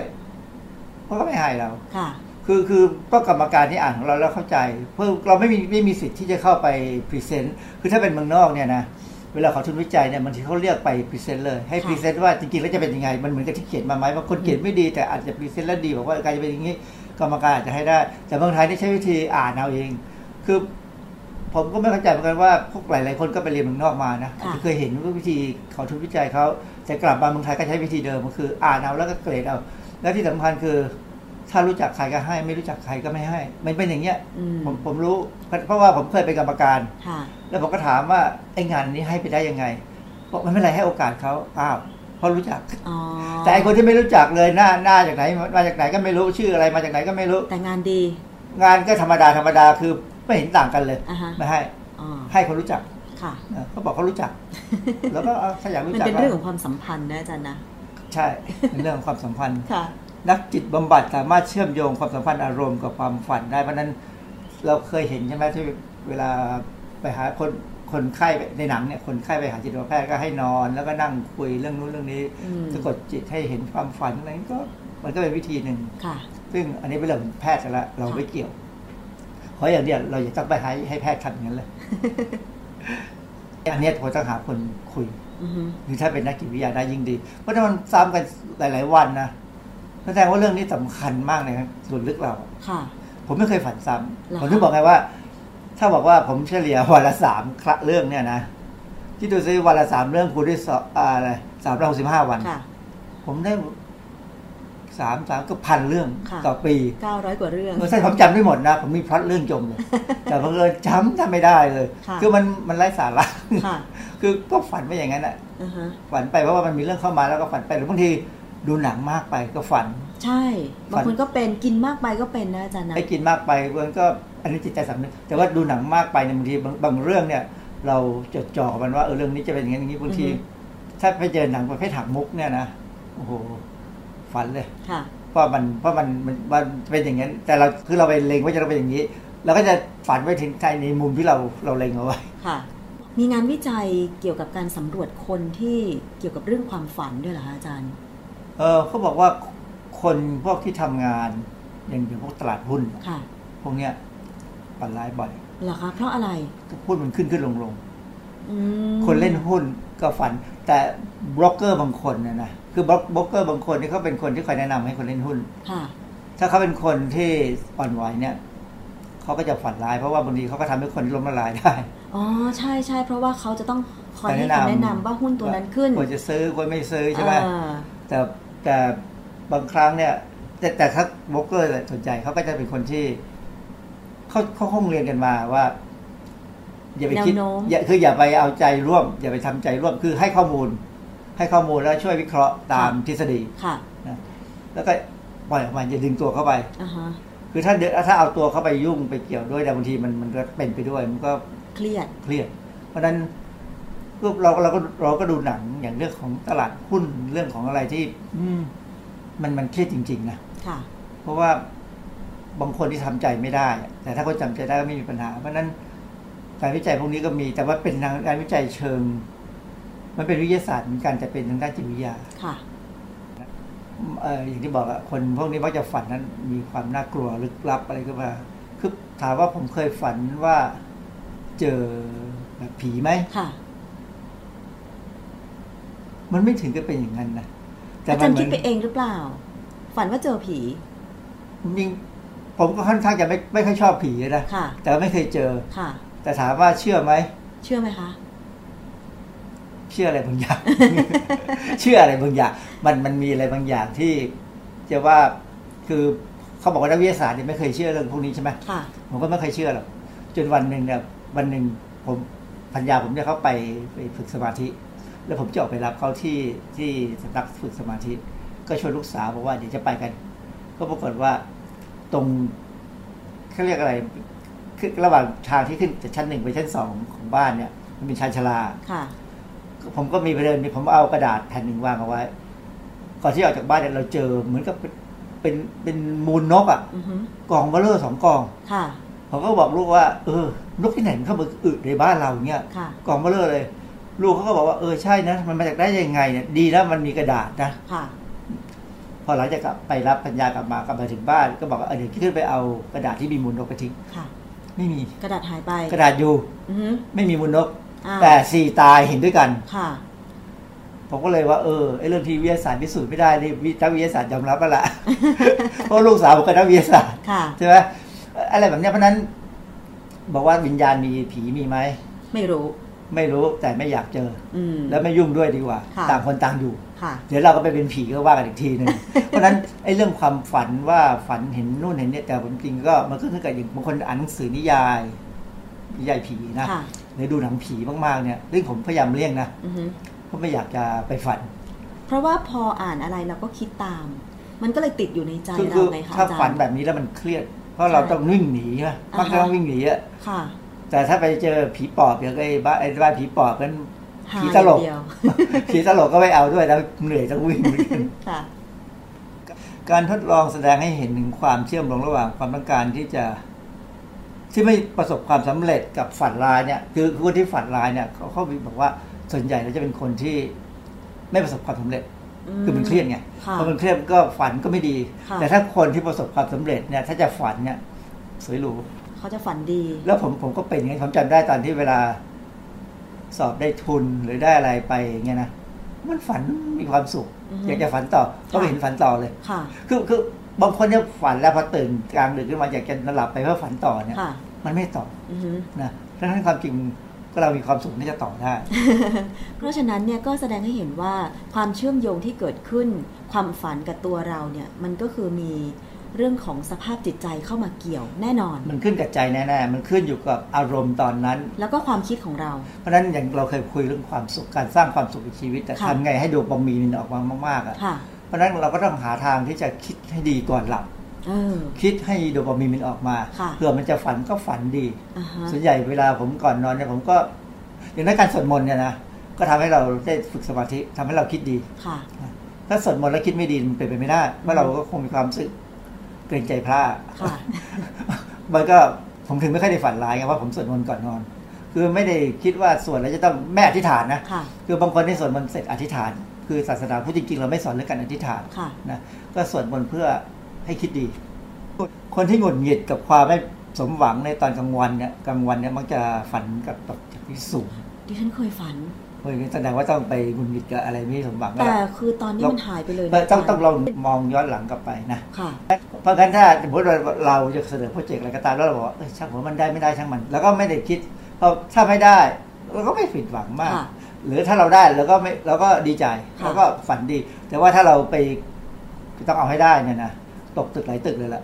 เขาก็ไม่ให้เราค่ะ คือคือต้องกรรมการที่อ่านของเราแล้วเข้าใจ เพื่อเราไม่มีไม่มีสิทธิ์ที่จะเข้าไปpresent คือถ้าเป็นเมืองนอกเนี่ยนะเวลาขอทุนวิจัยเนี่ยบางทีเขาเรียกไป present เลยให้ค่ะ present ว่าจริงๆแล้วจะเป็นยังไง มันเหมือนกับที่เขียนมาไหมบางคนเขียนไม่ดีแต่อาจจะ present แล้วดีบอกว่าการจะเป็นอย่างนี้กรรมการอาจจะให้ได้ แต่บางไทยนี่ใช้วิธีอ่านเอาเอง คือ ผมก็ไม่เข้าใจเหมือนกันว่าพวกหลายๆคนก็ไปเรียนเมืองนอกมานะอาจจะเคยเห็นว่าวิธีขอทุนวิจัยเขาแต่กลับมาเมืองไทยก็ใช้วิธีเดิมก็คือ อ่านเอาแล้วก็เกรดเอา แล้วที่สำคัญคือ ถ้ารู้จักใครก็ให้ ไม่รู้จักใครก็ไม่ให้ มันเป็นอย่างเงี้ยอืมผมผมรู้ เพราะว่าผมเคยเป็นกรรมการค่ะแล้วผมก็ถามว่าไอ้งานนี้ให้ไปได้ยังไงบอกมันไม่เป็นไรให้โอกาสเขาอ้าวเพราะรู้จักอ๋อแต่ไอ้คนที่ไม่รู้จักเลยหน้าหน้าจากไหนมาจากไหนก็ไม่รู้ชื่ออะไรมาจากไหนก็ไม่รู้ แต่งานดี งานก็ธรรมดาธรรมดาคือ ไม่เห็นต่างกันเลยอ่าฮะไม่ให้อ๋อให้คนรู้จักค่ะเออเขาบอกเขารู้จัก แล้วก็เอาถ้าอยากรู้มันจักเป็นเรื่องของความสัมพันธ์นะอาจารย์นะใช่เป็นเรื่องของความสัมพันธ์ค่ะนักจิตบำบัดสามารถเชื่อมโยงความสัมพันธ์อารมณ์กับความฝันได้เพราะฉะนั้นเราเคยเห็นใช่ไหมที่เวลาไปหาคนคนไข้ไปในหนังเนี่ยคนไข้ไปหาจิตแพทย์ก็ให้นอน แล้วก็นั่งคุยเรื่องนู้นเรื่องนี้อืมสะกดจิตให้เห็นความฝันอะไรนี้ก็มันก็เป็นวิธีหนึ่งค่ะซึ่งอันนี้เป็นเรื่องของแพทย์แล้วเราค่ะไม่เกี่ยว ขออย่างเดียวเราอย่าต้องไปให้ให้แพทย์ทำอย่างนั้นเลยอันเนี้ยผมต้องหาคนคุยอือฮึหรือถ้าเป็นนักจิตวิทยาได้ยิ่งดี เพราะถ้ามันซ้ำกันหลาย ๆ วันนะแสดงว่าเรื่องนี้สำคัญมากเลยครับส่วนลึกเราค่ะ ผมไม่เคยฝันซ้เหรอำคะผมถึงบอกไงว่า ถ้าบอกว่าผมเฉลี่ยวันละสามครั้งเรื่องเนี่ยนะที่ดูซิวันละสามเรื่องคูณด้วยสองอ่าอะไรสามร้อยหกสิบห้าวันค่ะผมได้ สามสามก็พันเรื่องค่ะต่อปีเก้าร้อยกว่าเรื่องเออใช่ผมจำได้หมดนะผมมีพล็อตเรื่องจมเลยแต่บังเอิญจำทำไม่ได้เลยค่ะคือมันมันไร้สาระค่ะคือก็ฝันไปอย่างนั้นแหละอือฮะฝันไปเพราะว่ามันมีเรื่องเข้ามาแล้วก็ฝันไปหรือบางทีดูหนังมากไปก็ฝัน ใช่บางคนก็เป็นกินมากไปก็เป็นนะอาจารย์นะไอ้กินมากไปมันก็อันนี้จิตใจสำนึกแต่ว่าดูหนังมากไปเนี่ยบางทีบางบางเรื่องเนี่ย เราจดจ่อมันว่าเออเรื่องนี้จะเป็นอย่างนี้อย่างนี้บางทีอือฮึถ้าไปเจอหนังประเภทหักมุกเนี่ยนะโอ้โห ฝันเลยค่ะเพราะมันเพราะมันมันมันเป็นอย่างนั้น แต่เราคือเราไปเล็งว่าจะต้องเป็นอย่างนี้เราก็จะฝันไว้ถึงใจในมุมที่เราเราเล็งเอาไว้ค่ะ มีงานวิจัยเกี่ยวกับการสำรวจคนที่เกี่ยวกับเรื่องความฝันด้วยเหรอคะอาจารย์ เออเขาบอกว่าคนพวกที่ทำงานอย่างอย่างพวกตลาดหุ้นค่ะ พวกเนี้ยฝันร้ายบ่อยเหรอคะเพราะอะไรหุ้นมันขึ้นขึ้นลงลงอืม คนเล่นหุ้นก็ฝัน แต่บล็อกเกอร์บางคนเนี่ยนะคือบล็อกบล็อกเกอร์บางคนที่เขาเป็นคนที่คอยแนะนำให้คนเล่นหุ้นค่ะถ้าเขาเป็นคนที่อ่อนไหวเนี่ยเขาก็จะฝันร้ายเพราะว่าบางทีเขาก็ทำให้คนล้มละลายได้อ๋อใช่ใช่เพราะว่าเขาจะต้องคอยให้แนะนำคำแนะนำว่าหุ้นตัวนั้นขึ้นควรจะซื้อควรไม่ซื้อใช่ไหมอ่าแต่แต่บางครั้งเนี่ย แต่แต่ถ้าบล็อกเกอร์ส่วนใหญ่เขาก็จะเป็นคนที่เขาเขาคงเรียนกันมาว่า อย่าไปคิดแนวโน้มอย่าคืออย่าไปเอาใจร่วม อย่าไปทำใจร่วมคือให้ข้อมูล ให้ข้อมูลแล้วช่วยวิเคราะห์ตามทฤษฎีค่ะนะแล้วก็ปล่อยออกมาอย่าดึงตัวเข้าไปอ่าฮะคือถ้าเดถ้าเอาตัวเข้าไปยุ่งไปเกี่ยวด้วยแต่บางทีมันมันก็เป็นไปด้วยมันก็เครียดเครียด เพราะฉะนั้นก็เราเราก็เราก็ดูหนังอย่างเรื่องของตลาดหุ้นเรื่องของอะไรที่ อืมมันมันเครียดจริง ๆ นะค่ะ เพราะว่าบางคนที่ทำใจไม่ได้อะแต่ถ้าคนจำใจได้ก็ไม่มีปัญหา เพราะฉะนั้น การวิจัยพวกนี้ก็มี แต่ว่าเป็นทางการวิจัยเชิง มันเป็นวิทยาศาสตร์เหมือนกันแต่เป็นทางด้านจิตวิทยาค่ะเอ่ออย่างที่บอกอะคนพวกนี้มักจะฝันนั้นมีความน่ากลัวลึกลับอะไรขึ้นมาคือถามว่าผมเคยฝันว่าเจอแบบผีไหมค่ะ มันไม่ถึงกับเป็นอย่างนั้นนะอามัจารย์เหมืคิอดนไปเองหรือเปล่า ฝันว่าเจอผีจริงๆผมก็ค่อนข้างจะไม่ไม่ค่อยชอบผีนะค่ะแต่ไม่เคยเจอ ค่ะ แต่ถามว่าเชื่อไหม เชื่อไหมคะ เชื่ออะไรบางอย่าง เชื่ออะไรบางอย่าง มันมันมีอะไรบางอย่างที่จะว่าคือเขาบอกว่านักวิทยาศาสตร์เนี่ยไม่เคยเชื่อเรื่องพวกนี้ใช่ไหมค่ะผมก็ไม่เคยเชื่อหรอกจนวันหนึ่งเนี่ยวันหนึ่งผมพัญญาผมเนี่ยเขาไปไปฝึกสมาธิ แล้วผมจะออกไปรับเขาที่ที่สำนักฝึกสมาธิ ก็ชวนลูกสาวบอกว่าเดี๋ยวจะไปกัน ก็ปรากฏว่าตรงเขาเรียกอะไร คือระหว่างทางที่ขึ้นจากชั้นหนึ่งไปชั้นสองของบ้านเนี่ย มันเป็นชานชาลาค่ะผมก็มีประเด็นผมเอากระดาษแผ่นหนึ่งวางเอาไว้ ก่อนที่ออกจากบ้านเนี่ยเราเจอเหมือนกับเป็นเป็นเป็นมูลนกอะ่ะอือฮึกองเบลเลอร์สองกองค่ะผมก็บอกลูกว่า เออนกที่ไหนมันเข้ามาอึในบ้านเราเนี่ยค่ะกองเบลเลอร์เลย ลูกเขาก็บอกว่าเออใช่นะมันมาจากได้ยังไงเนี่ยดีนะมันมีกระดาษนะค่ะพอหลังจากกลับไปรับปัญญากลับมากลับมาถึงบ้าน ก็บอกว่าเออเดี๋ยวขึ้นไปเอากระดาษที่มีมูลนกไปทิ้งค่ะ ไม่มีกระดาษหายไปกระดาษอยู่อือฮึไม่มีมูลนก อ่าแต่สี่ตายเห็นด้วยกัน ค่ะ ผมก็เลยว่าเออไอ้เรื่องที่วิทยาศาสตร์พิสูจน์ไม่ได้นี่วินักวิทยาศาสตร์ยอมรับแล้วล่ะ เพราะลูกสาวผมก็นักวิทยาศาสตร์ค่ะ ใช่ไหมอะไรแบบเนี้ยเพราะฉะนั้น บอกว่าวิญญาณมีผีมีไหมไม่รู้ ไม่รู้แต่ไม่อยากเจอ อืม แล้วไม่ยุ่งด้วยดีกว่า ค่ะ ต่างคนต่างอยู่ค่ะ เดี๋ยวเราก็ไปเป็นผีก็ว่ากันอีกทีหนึ่งเพราะฉะนั้นไอ้เรื่องความฝันว่าฝันเห็นนู่นเห็นเนี่ยแต่ผมจริงก็มันก็ขึ้นกับอย่างบางคนอ่านหนังสือนิยายนิยายผีนะค่ะหรือดูหนังผีมากๆเนี่ยเรื่องผมพยายามเลี่ยงนะอือฮึเพราะไม่อยากจะไปฝัน เพราะว่าพออ่านอะไรเราก็คิดตาม มันก็เลยติดอยู่ในใจคือเราคือไงคะถ้าอาจารย์ฝันแบบนี้แล้วมันเครียด เพราะเราใช่ต้องวิ่งหนีใช่ไหมมักจะอ่าฮะต้องวิ่งหนีอะค่ะแต่ถ้าไปเจอผีปอบอย่างไอ้บ้านไอ้บ้านผีปอบกันหา ผีตลกอย่างเดียวผีตลกก็ไม่เอาด้วยแล้วเหนื่อยต้องวิ่งเหมือนกันค่ะการทดลองแสดงให้เห็นถึงความเชื่อมโยงระหว่างความต้องการที่จะที่ไม่ประสบความสำเร็จกับฝันร้ายเนี่ย คือคนที่ฝันร้ายเนี่ยเขาเขาบอกว่าส่วนใหญ่แล้วจะเป็นคนที่ไม่ประสบความสำเร็จ คือมันเครียดไงค่ะพอมันเครียดก็ฝันก็ไม่ดีค่ะแต่ถ้าคนที่ประสบความสำเร็จเนี่ย ถ้าจะฝันเนี่ย สวยหรูเขาจะฝันดี แล้วผมผมก็เป็นอย่างนี้ผมจำได้ตอนที่เวลา สอบได้ทุนหรือได้อะไรไปอย่างเงี้ยนะมันฝันมีความสุขอือฮึอยากจะฝันต่อก็ไม่ค่ะเห็นฝันต่อเลยค่ะคือคือบางคนเนี่ยฝันแล้วพอตื่นกลางดึกขึ้นมาอยากจะนอนหลับไปเพื่อฝันต่อเนี่ยค่ะมันไม่ต่ออือฮึนะดังนั้นความจริงก็เรามีความสุขที่จะต่อได้ เพราะฉะนั้นเนี่ยก็แสดงให้เห็นว่าความเชื่อมโยงที่เกิดขึ้น ความฝันกับตัวเราเนี่ยมันก็คือมี เรื่องของสภาพจิตใจเข้ามาเกี่ยวแน่นอน มันขึ้นกับใจแน่ๆ มันขึ้นอยู่กับอารมณ์ตอนนั้น แล้วก็ความคิดของเรา เพราะฉะนั้นอย่างเราเคยคุยเรื่องความสุขการสร้างความสุขในชีวิต แต่ค่ะทำไงให้โดปามีนออกมามากๆอะค่ะเพราะฉะนั้นเราก็ต้องหาทางที่จะคิดให้ดีก่อนหลับเออคิดให้โดปามีนมันออกมาค่ะเผื่อมันจะฝันก็ฝันดีอ่าฮะส่วนใหญ่เวลาผมก่อนนอนเนี่ยผมก็ อย่างนั้นการสวดมนต์เนี่ยนะก็ทำให้เราได้ฝึกสมาธิทำให้เราคิดดีค่ะถ้าสวดมนต์แล้วคิดไม่ดีมันเป็นไปไม่ได้เพราะเราก็คงมีความรู้สึก เกรงใจพระค่ะมันก็ผมถึงไม่ค่อยได้ฝันร้ายไงว่าผมสวดมนต์ก่อนนอน คือไม่ได้คิดว่าสวดแล้วจะต้องแม่อธิษฐานนะค่ะคือบางคนที่สวดมนต์เสร็จอธิษฐาน คือศาสนาพุทธจริงๆเราไม่สอนเรื่องการอธิษฐานค่ะนะก็สวดมนต์เพื่อให้คิดดี คนที่หงุดหงิดกับความไม่สมหวังในตอนกลางวันเนี่ยกลางวันเนี่ยมักจะฝันกับตกจากที่สูงดิฉันเคยฝัน เฮ้ยแสดงว่าต้องไปหงุดหงิดกับอะไรไม่สมหวังแล้วแต่ล่ะคือตอนนี้มันหายไปเลยนะต้องาจารย์ต้องลองมองย้อนหลังกลับไปนะค่ะเพราะงั้นถ้าสมมติว่าเราจะเสนอโปรเจกต์อะไรก็ตามแล้วเราบอกว่าเออช่างหัวมันได้ไม่ได้ช่างมัน แล้วก็ไม่ได้คิดเพราะถ้าไม่ได้เราก็ไม่ผิดหวังมากค่ะหรือถ้าเราได้เราก็ไม่เราก็ดีใจค่ะเราก็ฝันดี แต่ว่าถ้าเราไปต้องเอาให้ได้เนี่ยนะตกตึกหลายตึกเลยล่ะ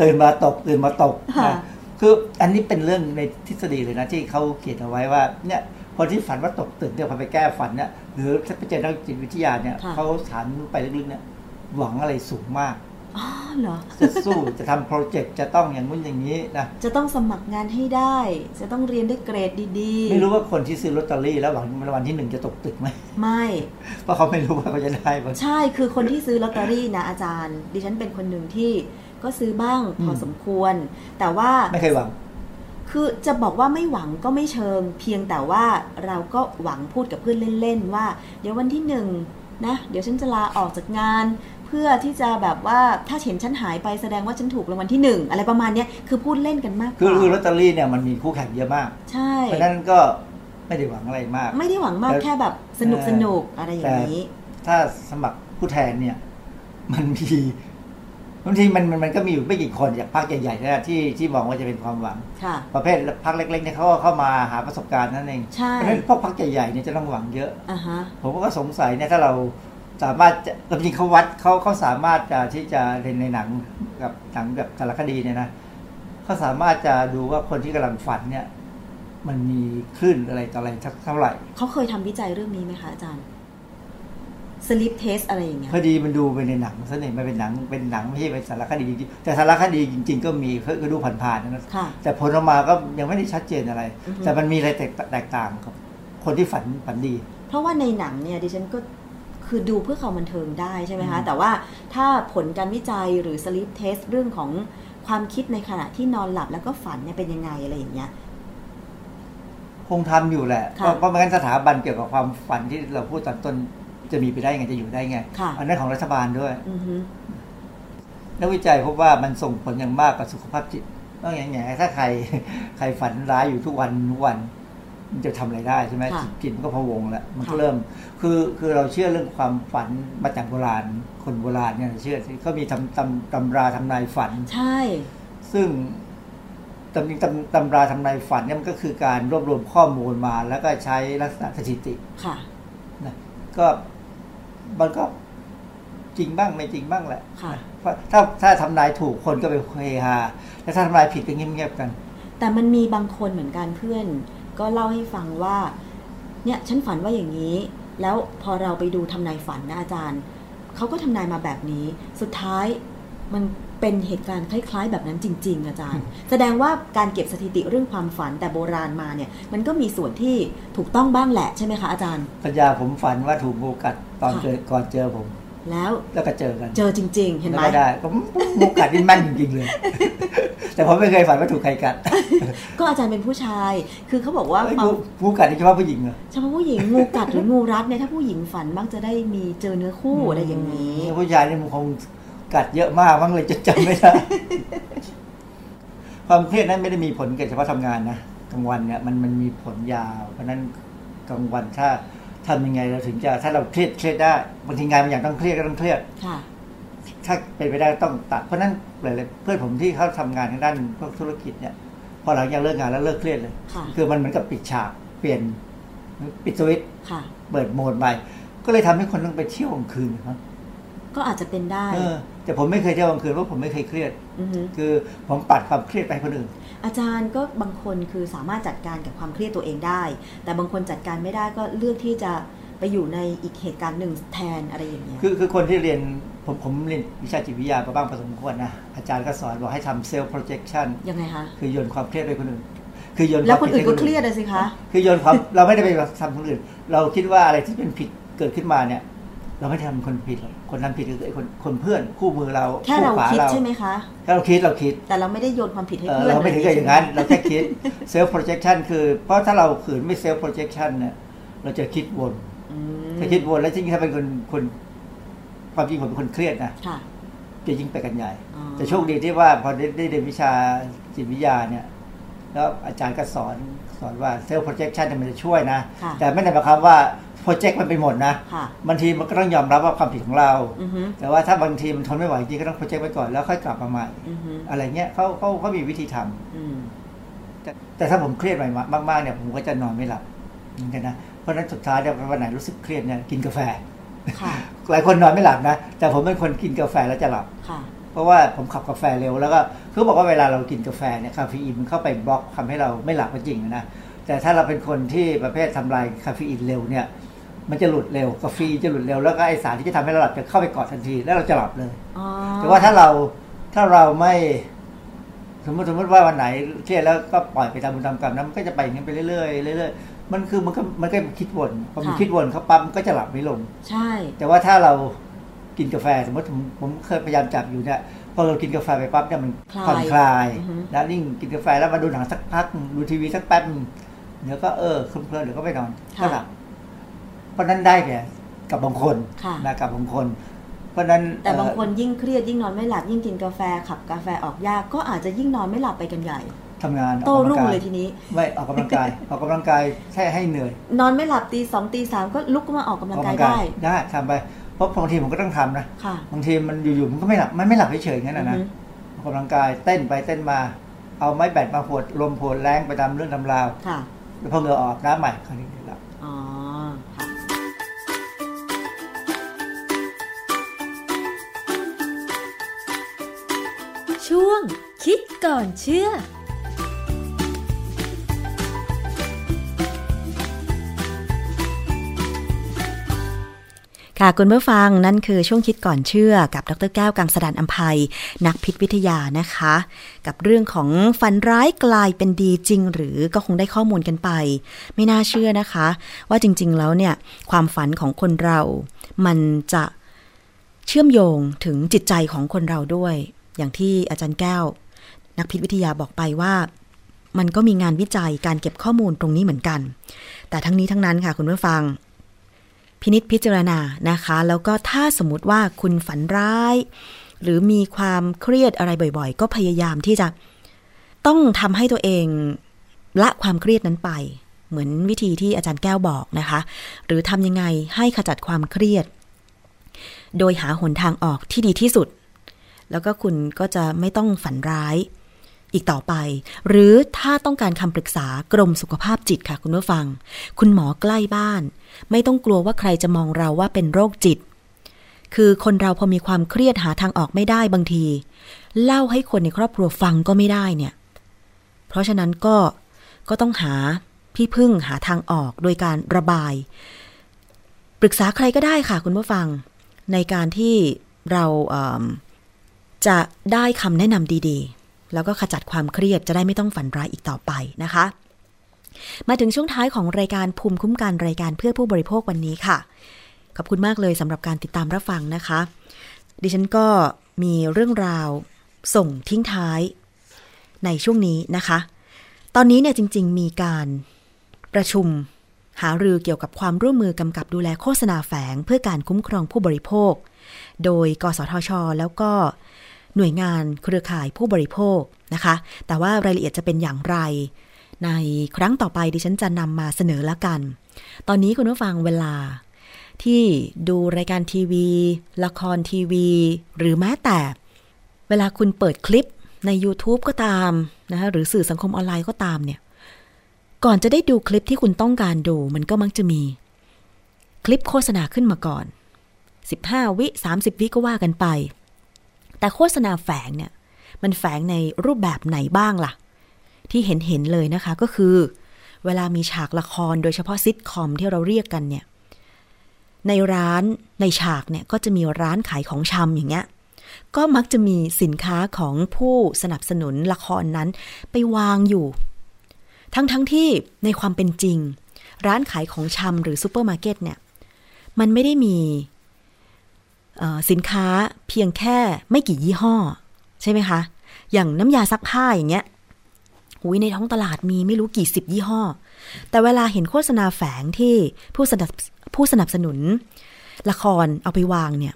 ตื่นมาตกตื่นมาตกค่ะนะคืออันนี้เป็นเรื่องในทฤษฎีเลยนะที่เขาเขียนเอาไว้ว่าเนี่ย คนที่ฝันว่าตกตึกเนี่ยพอไปแก้ฝันเนี่ยหรือถ้าไปเจอนักจิตวิทยาเนี่ยค่ะเขาถามไปลึกๆเนี่ยหวังอะไรสูงมากอ๋อเหรอจะสู้จะทำโปรเจกต์จะต้องอย่างนู้นอย่างนี้นะจะต้องสมัครงานให้ได้ จะต้องเรียนได้เกรดดีๆ ไม่รู้ว่าคนที่ซื้อลอตเตอรี่แล้วหวังรางวัลที่หนึ่งจะตกตึกไหมไม่เพราะเขาไม่รู้ว่าเขาจะได้บ้างใช่คือคนที่ซื้อลอตเตอรี่นะอาจารย์ ดิฉันเป็นคนหนึ่งที่ก็ซื้อบ้างพออมสมควร แต่ว่าไม่เคยหวัง คือจะบอกว่าไม่หวังก็ไม่เชิง เพียงแต่ว่าเราก็หวังพูดกับเพื่อนเล่นๆว่า เดี๋ยววันที่หนึ่งนะเดี๋ยวฉันจะลาออกจากงาน เพื่อที่จะแบบว่าถ้าเห็นฉันหายไปแสดงว่าฉันถูกรางวัลที่หนึ่งอะไรประมาณเนี้ยคือพูดเล่นกันมากกคือว่าคือลอตเตอรี่เนี่ยมันมีคู่แข่งเยอะมาก ใช่เพราะฉะนั้นก็ไม่ได้หวังอะไรมาก ไม่ได้หวังมากแต่แค่แบบสนุกเออสนุกอะไรอย่างนี้ ถ้าสมัครผู้แทนเนี่ย มันมี บางทีมันมันมันก็มีอยู่ไม่กี่คนจากพรรคใหญ่ๆนะที่ที่มองว่าจะเป็นความหวังค่ะประเภทพรรคเล็กๆเนี่ยเขาก็เข้ามาหาประสบการณ์นั่นเองใช่เพราะฉะนั้นพวกพรรคใหญ่ๆเนี่ยจะต้องหวังเยอะอ่าฮะผมก็สงสัยเนี่ยถ้าเราสามารถจะจริงๆเขาวัดเขาเขาสามารถจะที่จะในในหนังกับหนังแบบสารคดีเนี่ยนะเขาสามารถจะดูว่าคนที่กำลังฝันเนี่ย มันมีคลื่นอะไรต่ออะไรสักเท่าไหร่เขาเคยทำวิจัยเรื่องนี้ไหมคะอาจารย์ sleep test อะไรอย่างเงี้ยอดีมันดูไปในหนังซะเนี่ยมันเป็นหนังเป็นหนังไม่ใช่เป็นสารคดีจริงๆแต่สารคดีจริง ๆ ก็มีก็ดูผ่านๆนะค่ะแต่ผลออกมาก็ยังไม่ได้ชัดเจนอะไรอือฮึแต่มันมีอะไรแตกแตกต่างกับคนที่ฝันฝันดี เพราะว่าในหนังเนี่ยดิฉันก็คือดูเพื่อความบันเทิงได้ใช่ไหมคะอืมแต่ว่าถ้าผลการวิจัยหรือ sleep test เรื่องของความคิดในขณะที่นอนหลับแล้วก็ฝันเนี่ยเป็นยังไงอะไรอย่างเงี้ยคงทำอยู่แหละค่ะเพราะเพราะไม่งั้นสถาบันเกี่ยวกับความฝันที่เราพูดตอนต้น จะมีไปได้ไงจะอยู่ได้ไงค่ะอันนั้นของรัฐบาลด้วยอือฮึนักวิจัยพบว่ามันส่งผลอย่างมากกับสุขภาพจิตต้องอย่างไงถ้าใครใครฝันร้ายอยู่ทุกวันทุกวัน มันจะทำอะไรได้ใช่ไหมค่ะจิตมันก็พะวงแล้วมันก็ค่ะเริ่ม คือคือเราเชื่อเรื่องความฝันมาจากโบราณ คนโบราณเนี่ยเชื่อเขามีทำตำตำราทำนายฝัน ใช่ ซึ่งตำตำตำราทำนายฝันเนี่ยมันก็คือการรวบรวมข้อมูลมา แล้วก็ใช้ลักษณะสถิติค่ะนะก็ มันก็จริงบ้างไม่จริงบ้างแหละค่ะ เพราะถ้าถ้าทำนายถูกคนก็ไปเฮฮาแต่ถ้าทำนายผิดก็เงียบๆกัน แต่มันมีบางคนเหมือนกันเพื่อน ก็เล่าให้ฟังว่า เนี่ยฉันฝันว่าอย่างนี้ แล้วพอเราไปดูทำนายฝันนะอาจารย์เขาก็ทำนายมาแบบนี้ สุดท้ายมัน เป็นเหตุการณ์คล้าย ๆ แบบนั้นจริง ๆ อาจารย์ แสดงว่าการเก็บสถิติเรื่องความฝันแต่โบราณมาเนี่ย มันก็มีส่วนที่ถูกต้องบ้างแหละใช่ไหมคะอาจารย์ปัญญาผมฝันว่าถูกงูกัดตอนค่ะเจอก่อนเจอผม แล้วแล้วก็เจอกัน เจอจริง ๆ เห็นไหมแล้วก็ได้ก็งูกัดนี่แม่นจริงๆเลย แต่ผมไม่เคยฝันว่าถูกใครกัด ก็อาจารย์เป็นผู้ชาย คือเขาบอกว่าเอ้ยความงูงูกัดนี่เฉพาะผู้หญิงเหรอเฉพาะผู้หญิงงูกัดหรืองูรัดเนี่ยถ้าผู้หญิงฝันมักจะได้มีเจอเนื้อคู่อะไรอย่างนี้ ผู้ชายนี่มันคง กัดเยอะมากมั้งเลยจะจำไม่ได้ความเครียดนั้นไม่ได้มีผลแค่เฉพาะทำงานนะกลางวันเนี่ยมันมันมีผลยาว เพราะฉะนั้นกลางวันถ้าทำยังไงเราถึงจะถ้าเราเครียดเครียดได้บางทีงานบางอย่างต้องเครียดก็ต้องเครียดค่ะถ้าเป็นไปได้ก็ต้องตัดเพราะฉะนั้นหลายๆเพื่อนผมที่เขาทำงานทางด้านพวกธุรกิจเนี่ยพอหลังจากเลิกงานแล้วเลิกเครียดเลยค่ะคือมันเหมือนกับปิดฉากเปลี่ยนปิดสวิตช์ค่ะเปิดโหมดใหม่ ก็เลยทำให้คนต้องไปเที่ยวกลางคืนครับ ก็อาจจะเป็นได้เออแต่ผมไม่เคยเที่ยวกลางคืนเพราะผมไม่เคยเครียดอฮึคือผมปัดความเครียดไปให้คนอื่น อาจารย์ก็บางคนคือสามารถจัดการกับความเครียดตัวเองได้ แต่บางคนจัดการไม่ได้ก็เลือกที่จะไปอยู่ในอีกเหตุการณ์หนึ่งแทนอะไรอย่างเงี้ยคือคือคนที่เรียนผมผมเรียนวิชาจิตวิทยามาบ้างพอสมควรนะ อาจารย์ก็สอนบอกให้ทำเซลล์ projection ยังไงคะคือโยนความเครียดไปคนอื่นคือโยนแล้ววามคนอื่นก็ผิดเคให้รียดอะสิคะ คือโยนความเราไม่ได้ไปทำคนอื่น เราคิดว่าอะไรที่เป็นผิดเกิดขึ้นมาเนี่ย เราไม่ได้ทำคนผิดหรอกคนทำผิดคือไอ้คนคนเพื่อนคู่มือเราแค่เราขวคิดเราใช่ไหมคะแค่เราคิดเราคิด แต่เราไม่ได้โยนความผิดให้เออเพื่อนเราไม่ถึงกับอย่างนั้น เราแค่คิด self projection คือเพราะถ้าเราขืนไม่ self projection เนี่ยเราจะคิดวนอืมถ้าคิดวนแล้วจริงๆถ้าเป็นคนคนความจริงผมเป็นคนเครียดนะค่ะจะยิ่งไปกันใหญ่อ๋อแต่โชคดีที่ว่าพอได้ได้เรียนวิชาจิตวิทยาเนี่ย แล้วอาจารย์ก็สอนสอนว่า self projection เนี่ยมันจะช่วยนะค่ะแต่ไม่ได้หมายความว่า project มันไปหมดนะค่ะ บางทีมันก็ต้องยอมรับว่าความผิดของเรา อือฮึแต่ว่าถ้าบางทีมันทนไม่ไหวจริงก็ต้อง project ไว้ก่อนแล้วค่อยกลับมาใหม่ อือฮึอะไรเงี้ยเขาเขาเขามีวิธีทำ อืม แต่แต่ถ้าผมเครียดใหม่มากๆเนี่ยผมก็จะนอนไม่หลับเหมือนกันนะเพราะฉะนั้นสุดท้ายเนี่ยวันไหนรู้สึกเครียดเนี่ยกินกาแฟ ค่ะ หลายคนนอนไม่หลับนะ แต่ผมเป็นคนกินกาแฟแล้วจะหลับ ค่ะ เพราะว่าผมขับกาแฟเร็วแล้วก็คือบอกว่าเวลาเรากินกาแฟเนี่ยคาเฟอีนมันเข้าไปบล็อกทำให้เราไม่หลับก็จริงนะแต่ถ้าเราเป็นคนที่ประเภททำลายคาเฟอีนเร็วเนี่ย มันจะหลุดเร็วกาแฟจะหลุดเร็วแล้วก็ไอสารที่จะทำให้เราหลับจะเข้าไปเกาะทันที แล้วเราจะหลับเลยอ๋อแต่ว่าถ้าเราถ้าเราไม่สมมติสมมติว่าวันไหนเครียดแล้วก็ปล่อยไปตามบุญตามกรรมนั้นมันก็จะไปอย่างนี้ไปเรื่อยๆเรื่อยๆมันคือมันก็มันก็คิดวนพอมันคิดวนเขาปั๊มนก็จะหลับไม่ลง ใช่ แต่ว่าถ้าเรากินกาแฟสมมติผมผมเคยพยายามจับอยู่เนี่ยพอเรากินกาแฟไปปั๊บเนี่ยมันผ่อนคลายอือฮึแล้วยิ่งกินกาแฟแล้วมาดูหนังสักพักดูทีวีสักแป๊บนึงเดี๋ยวก็เออเคลิ้มๆเดี๋ยวก็ไปนอนก็หลับเพ ราะนั้นได้แก่กับบางคนค่ะนะกับบางคนเพราะนั้นแต่บางเอ่อคนยิ่งเครียดยิ่งนอนไม่หลับยิ่งกินกาแฟขับกาแฟออกยากก็อาจจะยิ่งนอนไม่หลับไปกันใหญ่ทำงานโต้ออกกำรุ่ลังงกายเลยทีนี้ไม่ออกกำลังกายออกกำลังกายแค่ให้เหนื่อย นอนไม่หลับตีสองตีสามก็ลุกขึ้นมาออกกำลังกายได้ได้ทำไปเพราะบางทีผมก็ต้องทำนะค่ะบางทีมันอยู่ๆมันก็ไม่หลับมันไม่หลับเฉยๆงั้นนะนะอือฮึออกกำลังกายเต้นไปเต้นมา เอาไม้แบตมาหวดลมโผดแรงไปตามเรื่องตำราวค่ะแล้วพอเหงื่อออกน้ำใหม่คราวนี้ ก่อนเชื่อค่ะคุณผู้ฟังนั่นคือช่วงคิดก่อนเชื่อกับดรแก้วกังสดานอัมภัย นักพิษวิทยานะคะ กับเรื่องของฝันร้ายกลายเป็นดีจริง หรือก็คงได้ข้อมูลกันไป ไม่น่าเชื่อนะคะ ว่าจริง ๆ แล้วเนี่ยความฝันของคนเรา มันจะเชื่อมโยงถึงจิตใจของคนเราด้วย อย่างที่อาจารย์แก้ว นักพิษวิทยาบอกไปว่า มันก็มีงานวิจัยการเก็บข้อมูลตรงนี้เหมือนกัน แต่ทั้งนี้ทั้งนั้นค่ะคุณผู้ฟัง พินิษพิจารณานะคะ แล้วก็ถ้าสมมติว่าคุณฝันร้าย หรือมีความเครียดอะไรบ่อยๆ ก็พยายามที่จะต้องทำให้ตัวเองละความเครียดนั้นไป เหมือนวิธีที่อาจารย์แก้วบอกนะคะ หรือทำยังไงให้ขจัดความเครียด โดยหาหนทางออกที่ดีที่สุด แล้วก็คุณก็จะไม่ต้องฝันร้าย อีกต่อไป หรือถ้าต้องการคำปรึกษากรมสุขภาพจิตค่ะคุณผู้ฟัง คุณหมอใกล้บ้าน ไม่ต้องกลัวว่าใครจะมองเราว่าเป็นโรคจิต คือคนเราพอมีความเครียดหาทางออกไม่ได้บางที เล่าให้คนในครอบครัวฟังก็ไม่ได้เนี่ย เพราะฉะนั้นก็ก็ต้องหาพี่พึ่งหาทางออกโดยการระบาย ปรึกษาใครก็ได้ค่ะคุณผู้ฟัง ในการที่เราเจะได้คำแนะนำดี ๆ แล้วก็ขจัดความเครียดจะได้ไม่ต้องฝันร้ายอีกต่อไปนะคะ มาถึงช่วงท้ายของรายการภูมิคุ้มกันรายการเพื่อผู้บริโภควันนี้ค่ะ ขอบคุณมากเลยสำหรับการติดตามรับฟังนะคะ ดิฉันก็มีเรื่องราวส่งทิ้งท้ายในช่วงนี้นะคะ ตอนนี้เนี่ยจริง ๆ มีการประชุมหารือเกี่ยวกับความร่วมมือกำกับดูแลโฆษณาแฝงเพื่อการคุ้มครองผู้บริโภค โดย กสทช แล้วก็ หน่วยงานเครือข่ายผู้บริโภคนะคะ แต่ว่ารายละเอียดจะเป็นอย่างไร ในครั้งต่อไปดิฉันจะนำมาเสนอละกัน ตอนนี้คุณผู้ฟังเวลา ที่ดูรายการทีวี ละครทีวี หรือแม้แต่ เวลาคุณเปิดคลิปใน YouTube ก็ตามนะคะหรือสื่อสังคมออนไลน์ก็ตามเนี่ย ก่อนจะได้ดูคลิปที่คุณต้องการดู มันก็มักจะมี คลิปโฆษณาขึ้นมาก่อน 15 วิ 30 วิก็ว่ากันไป แต่โฆษณาแฝงเนี่ย มันแฝงในรูปแบบไหนบ้างล่ะ ที่เห็นเห็นเลยนะคะก็คือ เวลามีฉากละครโดยเฉพาะซิทคอมที่เราเรียกกันเนี่ย ในร้านในฉากเนี่ยก็จะมีร้านขายของชำอย่างเงี้ยก็มักจะมีสินค้าของผู้สนับสนุนละครนั้นไปวางอยู่ ทั้งทั้งที่ในความเป็นจริง ร้านขายของชำหรือซูเปอร์มาร์เก็ตเนี่ย มันไม่ได้มี สินค้าเพียงแค่ไม่กี่ยี่ห้อ ใช่ไหมคะ อย่างน้ำยาซักผ้าอย่างเงี้ยหุยในท้องตลาดมีไม่รู้กี่สิบยี่ห้อ แต่เวลาเห็นโฆษณาแฝงที่ผู้สนับผู้สนับสนุน ละครเอาไปวางเนี่ย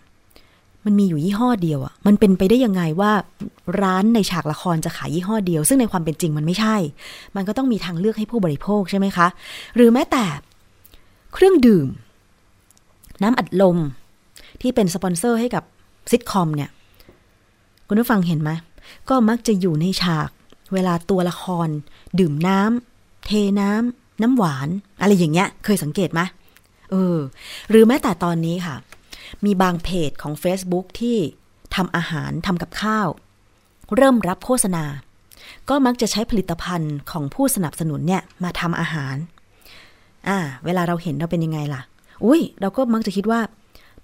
มันมีอยู่ยี่ห้อเดียวอะ่ะมันเป็นไปได้ยังไงว่าร้านในฉากละครจะขายยี่ห้อเดียว ซึ่งในความเป็นจริงมันไม่ใช่ มันก็ต้องมีทางเลือกให้ผู้บริโภคใช่ไหมคะ หรือแม้แต่ เครื่องดื่ม น้ำอัดลม ที่เป็นสปอนเซอร์ให้กับซิทคอมเนี่ย คุณผู้ฟังเห็นไหมก็มักจะอยู่ในฉากเวลาตัวละคร ดื่มน้ำเทน้ำน้ำหวาน อะไรอย่างเงี้ย เคยสังเกตไหมเออ หรือแม้แต่ตอนนี้ค่ะ มีบางเพจของ Facebook ที่ทำอาหารทำกับข้าว เริ่มรับโฆษณา ก็มักจะใช้ผลิตภัณฑ์ของผู้สนับสนุนเนี่ยมาทำอาหาร อ่า เวลาเราเห็นเราเป็นยังไงล่ะ อุ้ยเราก็มักจะคิดว่า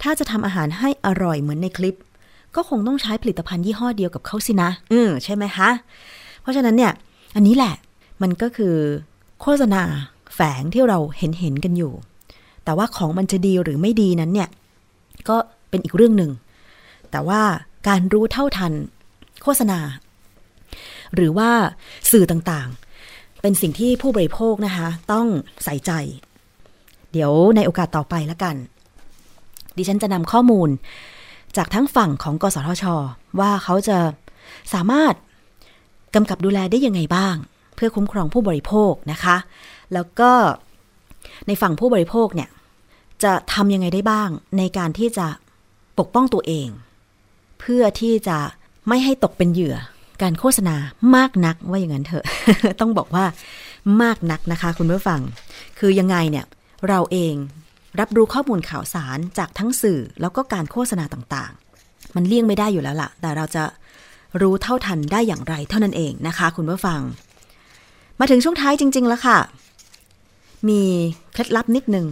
ถ้าจะทำอาหารให้อร่อยเหมือนในคลิป ก็คงต้องใช้ผลิตภัณฑ์ยี่ห้อเดียวกับเขาสินะ อืมใช่ไหมคะ เพราะฉะนั้นเนี่ย อันนี้แหละมันก็คือโฆษณาแฝงที่เราเห็นเห็นกันอยู่ แต่ว่าของมันจะดีหรือไม่ดีนั้นเนี่ย ก็เป็นอีกเรื่องหนึ่ง แต่ว่าการรู้เท่าทันโฆษณา หรือว่าสื่อต่างๆ เป็นสิ่งที่ผู้บริโภคนะคะ ต้องใส่ใจ เดี๋ยวในโอกาสต่อไปล้วกัน ดิฉันจะนำข้อมูล จากทั้งฝั่งของกสทช ว่าเขาจะสามารถกำกับดูแลได้ยังไงบ้าง เพื่อคุ้มครองผู้บริโภคนะคะ แล้วก็ในฝั่งผู้บริโภคเนี่ยจะทำยังไงได้บ้างในการที่จะปกป้องตัวเอง เพื่อที่จะไม่ให้ตกเป็นเหยื่อการโฆษณามากนักว่าอย่างนั้นเถอะ ต้องบอกว่ามากนักนะคะ คุณผู้ฟัง คือยังไงเนี่ย เราเอง รับรู้ข้อมูลข่าวสารจากทั้งสื่อแล้วก็การโฆษณาต่างๆ มันเลี่ยงไม่ได้อยู่แล้วล่ะ แต่เราจะรู้เท่าทันได้อย่างไรเท่านั้นเองนะคะ คุณผู้ฟัง มาถึงช่วงท้ายจริง ๆ แล้วค่ะ มีเคล็ดลับนิดนึง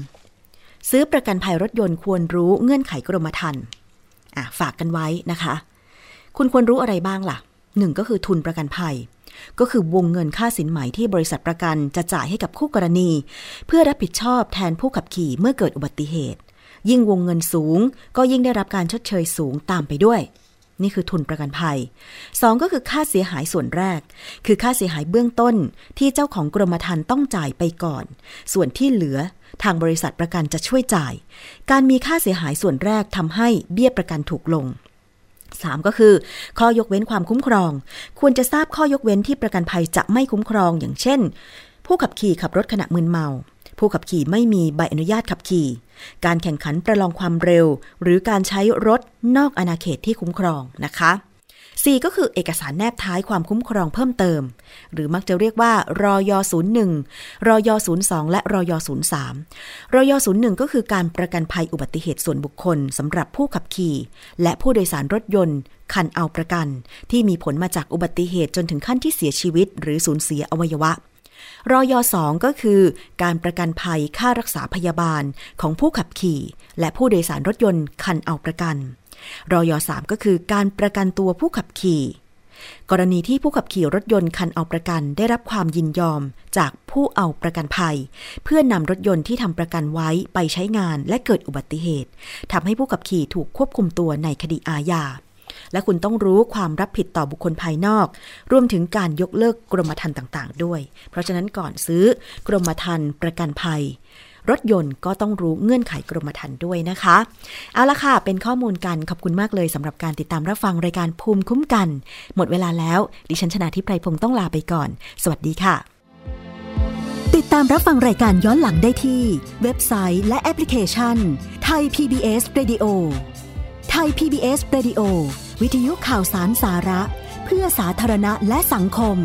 ซื้อประกันภัยรถยนต์ควรรู้เงื่อนไขกรมธรรม์ฝากกันไว้นะคะ คุณควรรู้อะไรบ้างล่ะหนึ่งก็คือทุนประกันภัย ก็คือวงเงินค่าสินไหมที่บริษัทประกันจะจ่ายให้กับคู่กรณี เพื่อรับผิดชอบแทนผู้ขับขี่เมื่อเกิดอุบัติเหตุ ยิ่งวงเงินสูง ก็ยิ่งได้รับการชดเชยสูงตามไปด้วย นี่คือทุนประกันภัย 2 ก็คือค่าเสียหายส่วนแรก คือค่าเสียหายเบื้องต้นที่เจ้าของกรมธรรม์ต้องจ่ายไปก่อน ส่วนที่เหลือทางบริษัทประกันจะช่วยจ่าย การมีค่าเสียหายส่วนแรกทำให้เบี้ยประกันถูกลง 3 ก็คือ ข้อยกเว้นความคุ้มครอง ควรจะทราบข้อยกเว้นที่ประกันภัยจะไม่คุ้มครอง อย่างเช่น ผู้ขับขี่ขับรถขณะมึนเมา ผู้ขับขี่ไม่มีใบอนุญาตขับขี่ การแข่งขันประลองความเร็ว หรือการใช้รถนอกอาณาเขตที่คุ้มครองนะคะ 4ก็คือเอกสารแนบท้ายความคุ้มครองเพิ่มเติม หรือมักจะเรียกว่ารอย01รอย02 และรอย03รอย01 ก็คือการประกันภัยอุบัติเหตุส่วนบุคคลสำหรับผู้ขับขี่ และผู้โดยสารรถยนต์คันเอาประกัน ที่มีผลมาจากอุบัติเหตุจนถึงขั้นที่เสียชีวิต หรือสูญเสียอวัยวะรอยสองก็คือ การประกันภัยค่ารักษาพยาบาลของผู้ขับขี่ และผู้โดยสารรถยนต์คันเอาประกัน รอยสามก็คือการประกันตัวผู้ขับขี่ กรณีที่ผู้ขับขี่รถยนต์คันเอาประกันได้รับความยินยอมจากผู้เอาประกันภัย เพื่อนำรถยนต์ที่ทำประกันไว้ไปใช้งานและเกิดอุบัติเหตุทำให้ผู้ขับขี่ถูกควบคุมตัวในคดีอาญาและคุณต้องรู้ความรับผิดต่อบุคคลภายนอก รวมถึงการยกเลิกกรมธรรม์ต่าง ๆ ด้วย เพราะฉะนั้นก่อนซื้อกรมธรรม์ประกันภัย รถยนต์ก็ต้องรู้เงื่อนไขกรมธรรม์ด้วยนะคะ เอาละค่ะ เป็นข้อมูลกันขอบคุณมากเลยสำหรับการติดตามรับฟังรายการภูมิคุ้มกัน หมดเวลาแล้ว ดิฉันชนะทิพไพรพงศ์ต้องลาไปก่อน สวัสดีค่ะ ติดตามรับฟังรายการย้อนหลังได้ที่ เว็บไซต์และแอปพลิเคชันไทย PBS Radio ไทย PBS Radio วิทยุข่าวสารสาระ เพื่อสาธารณะและสังคม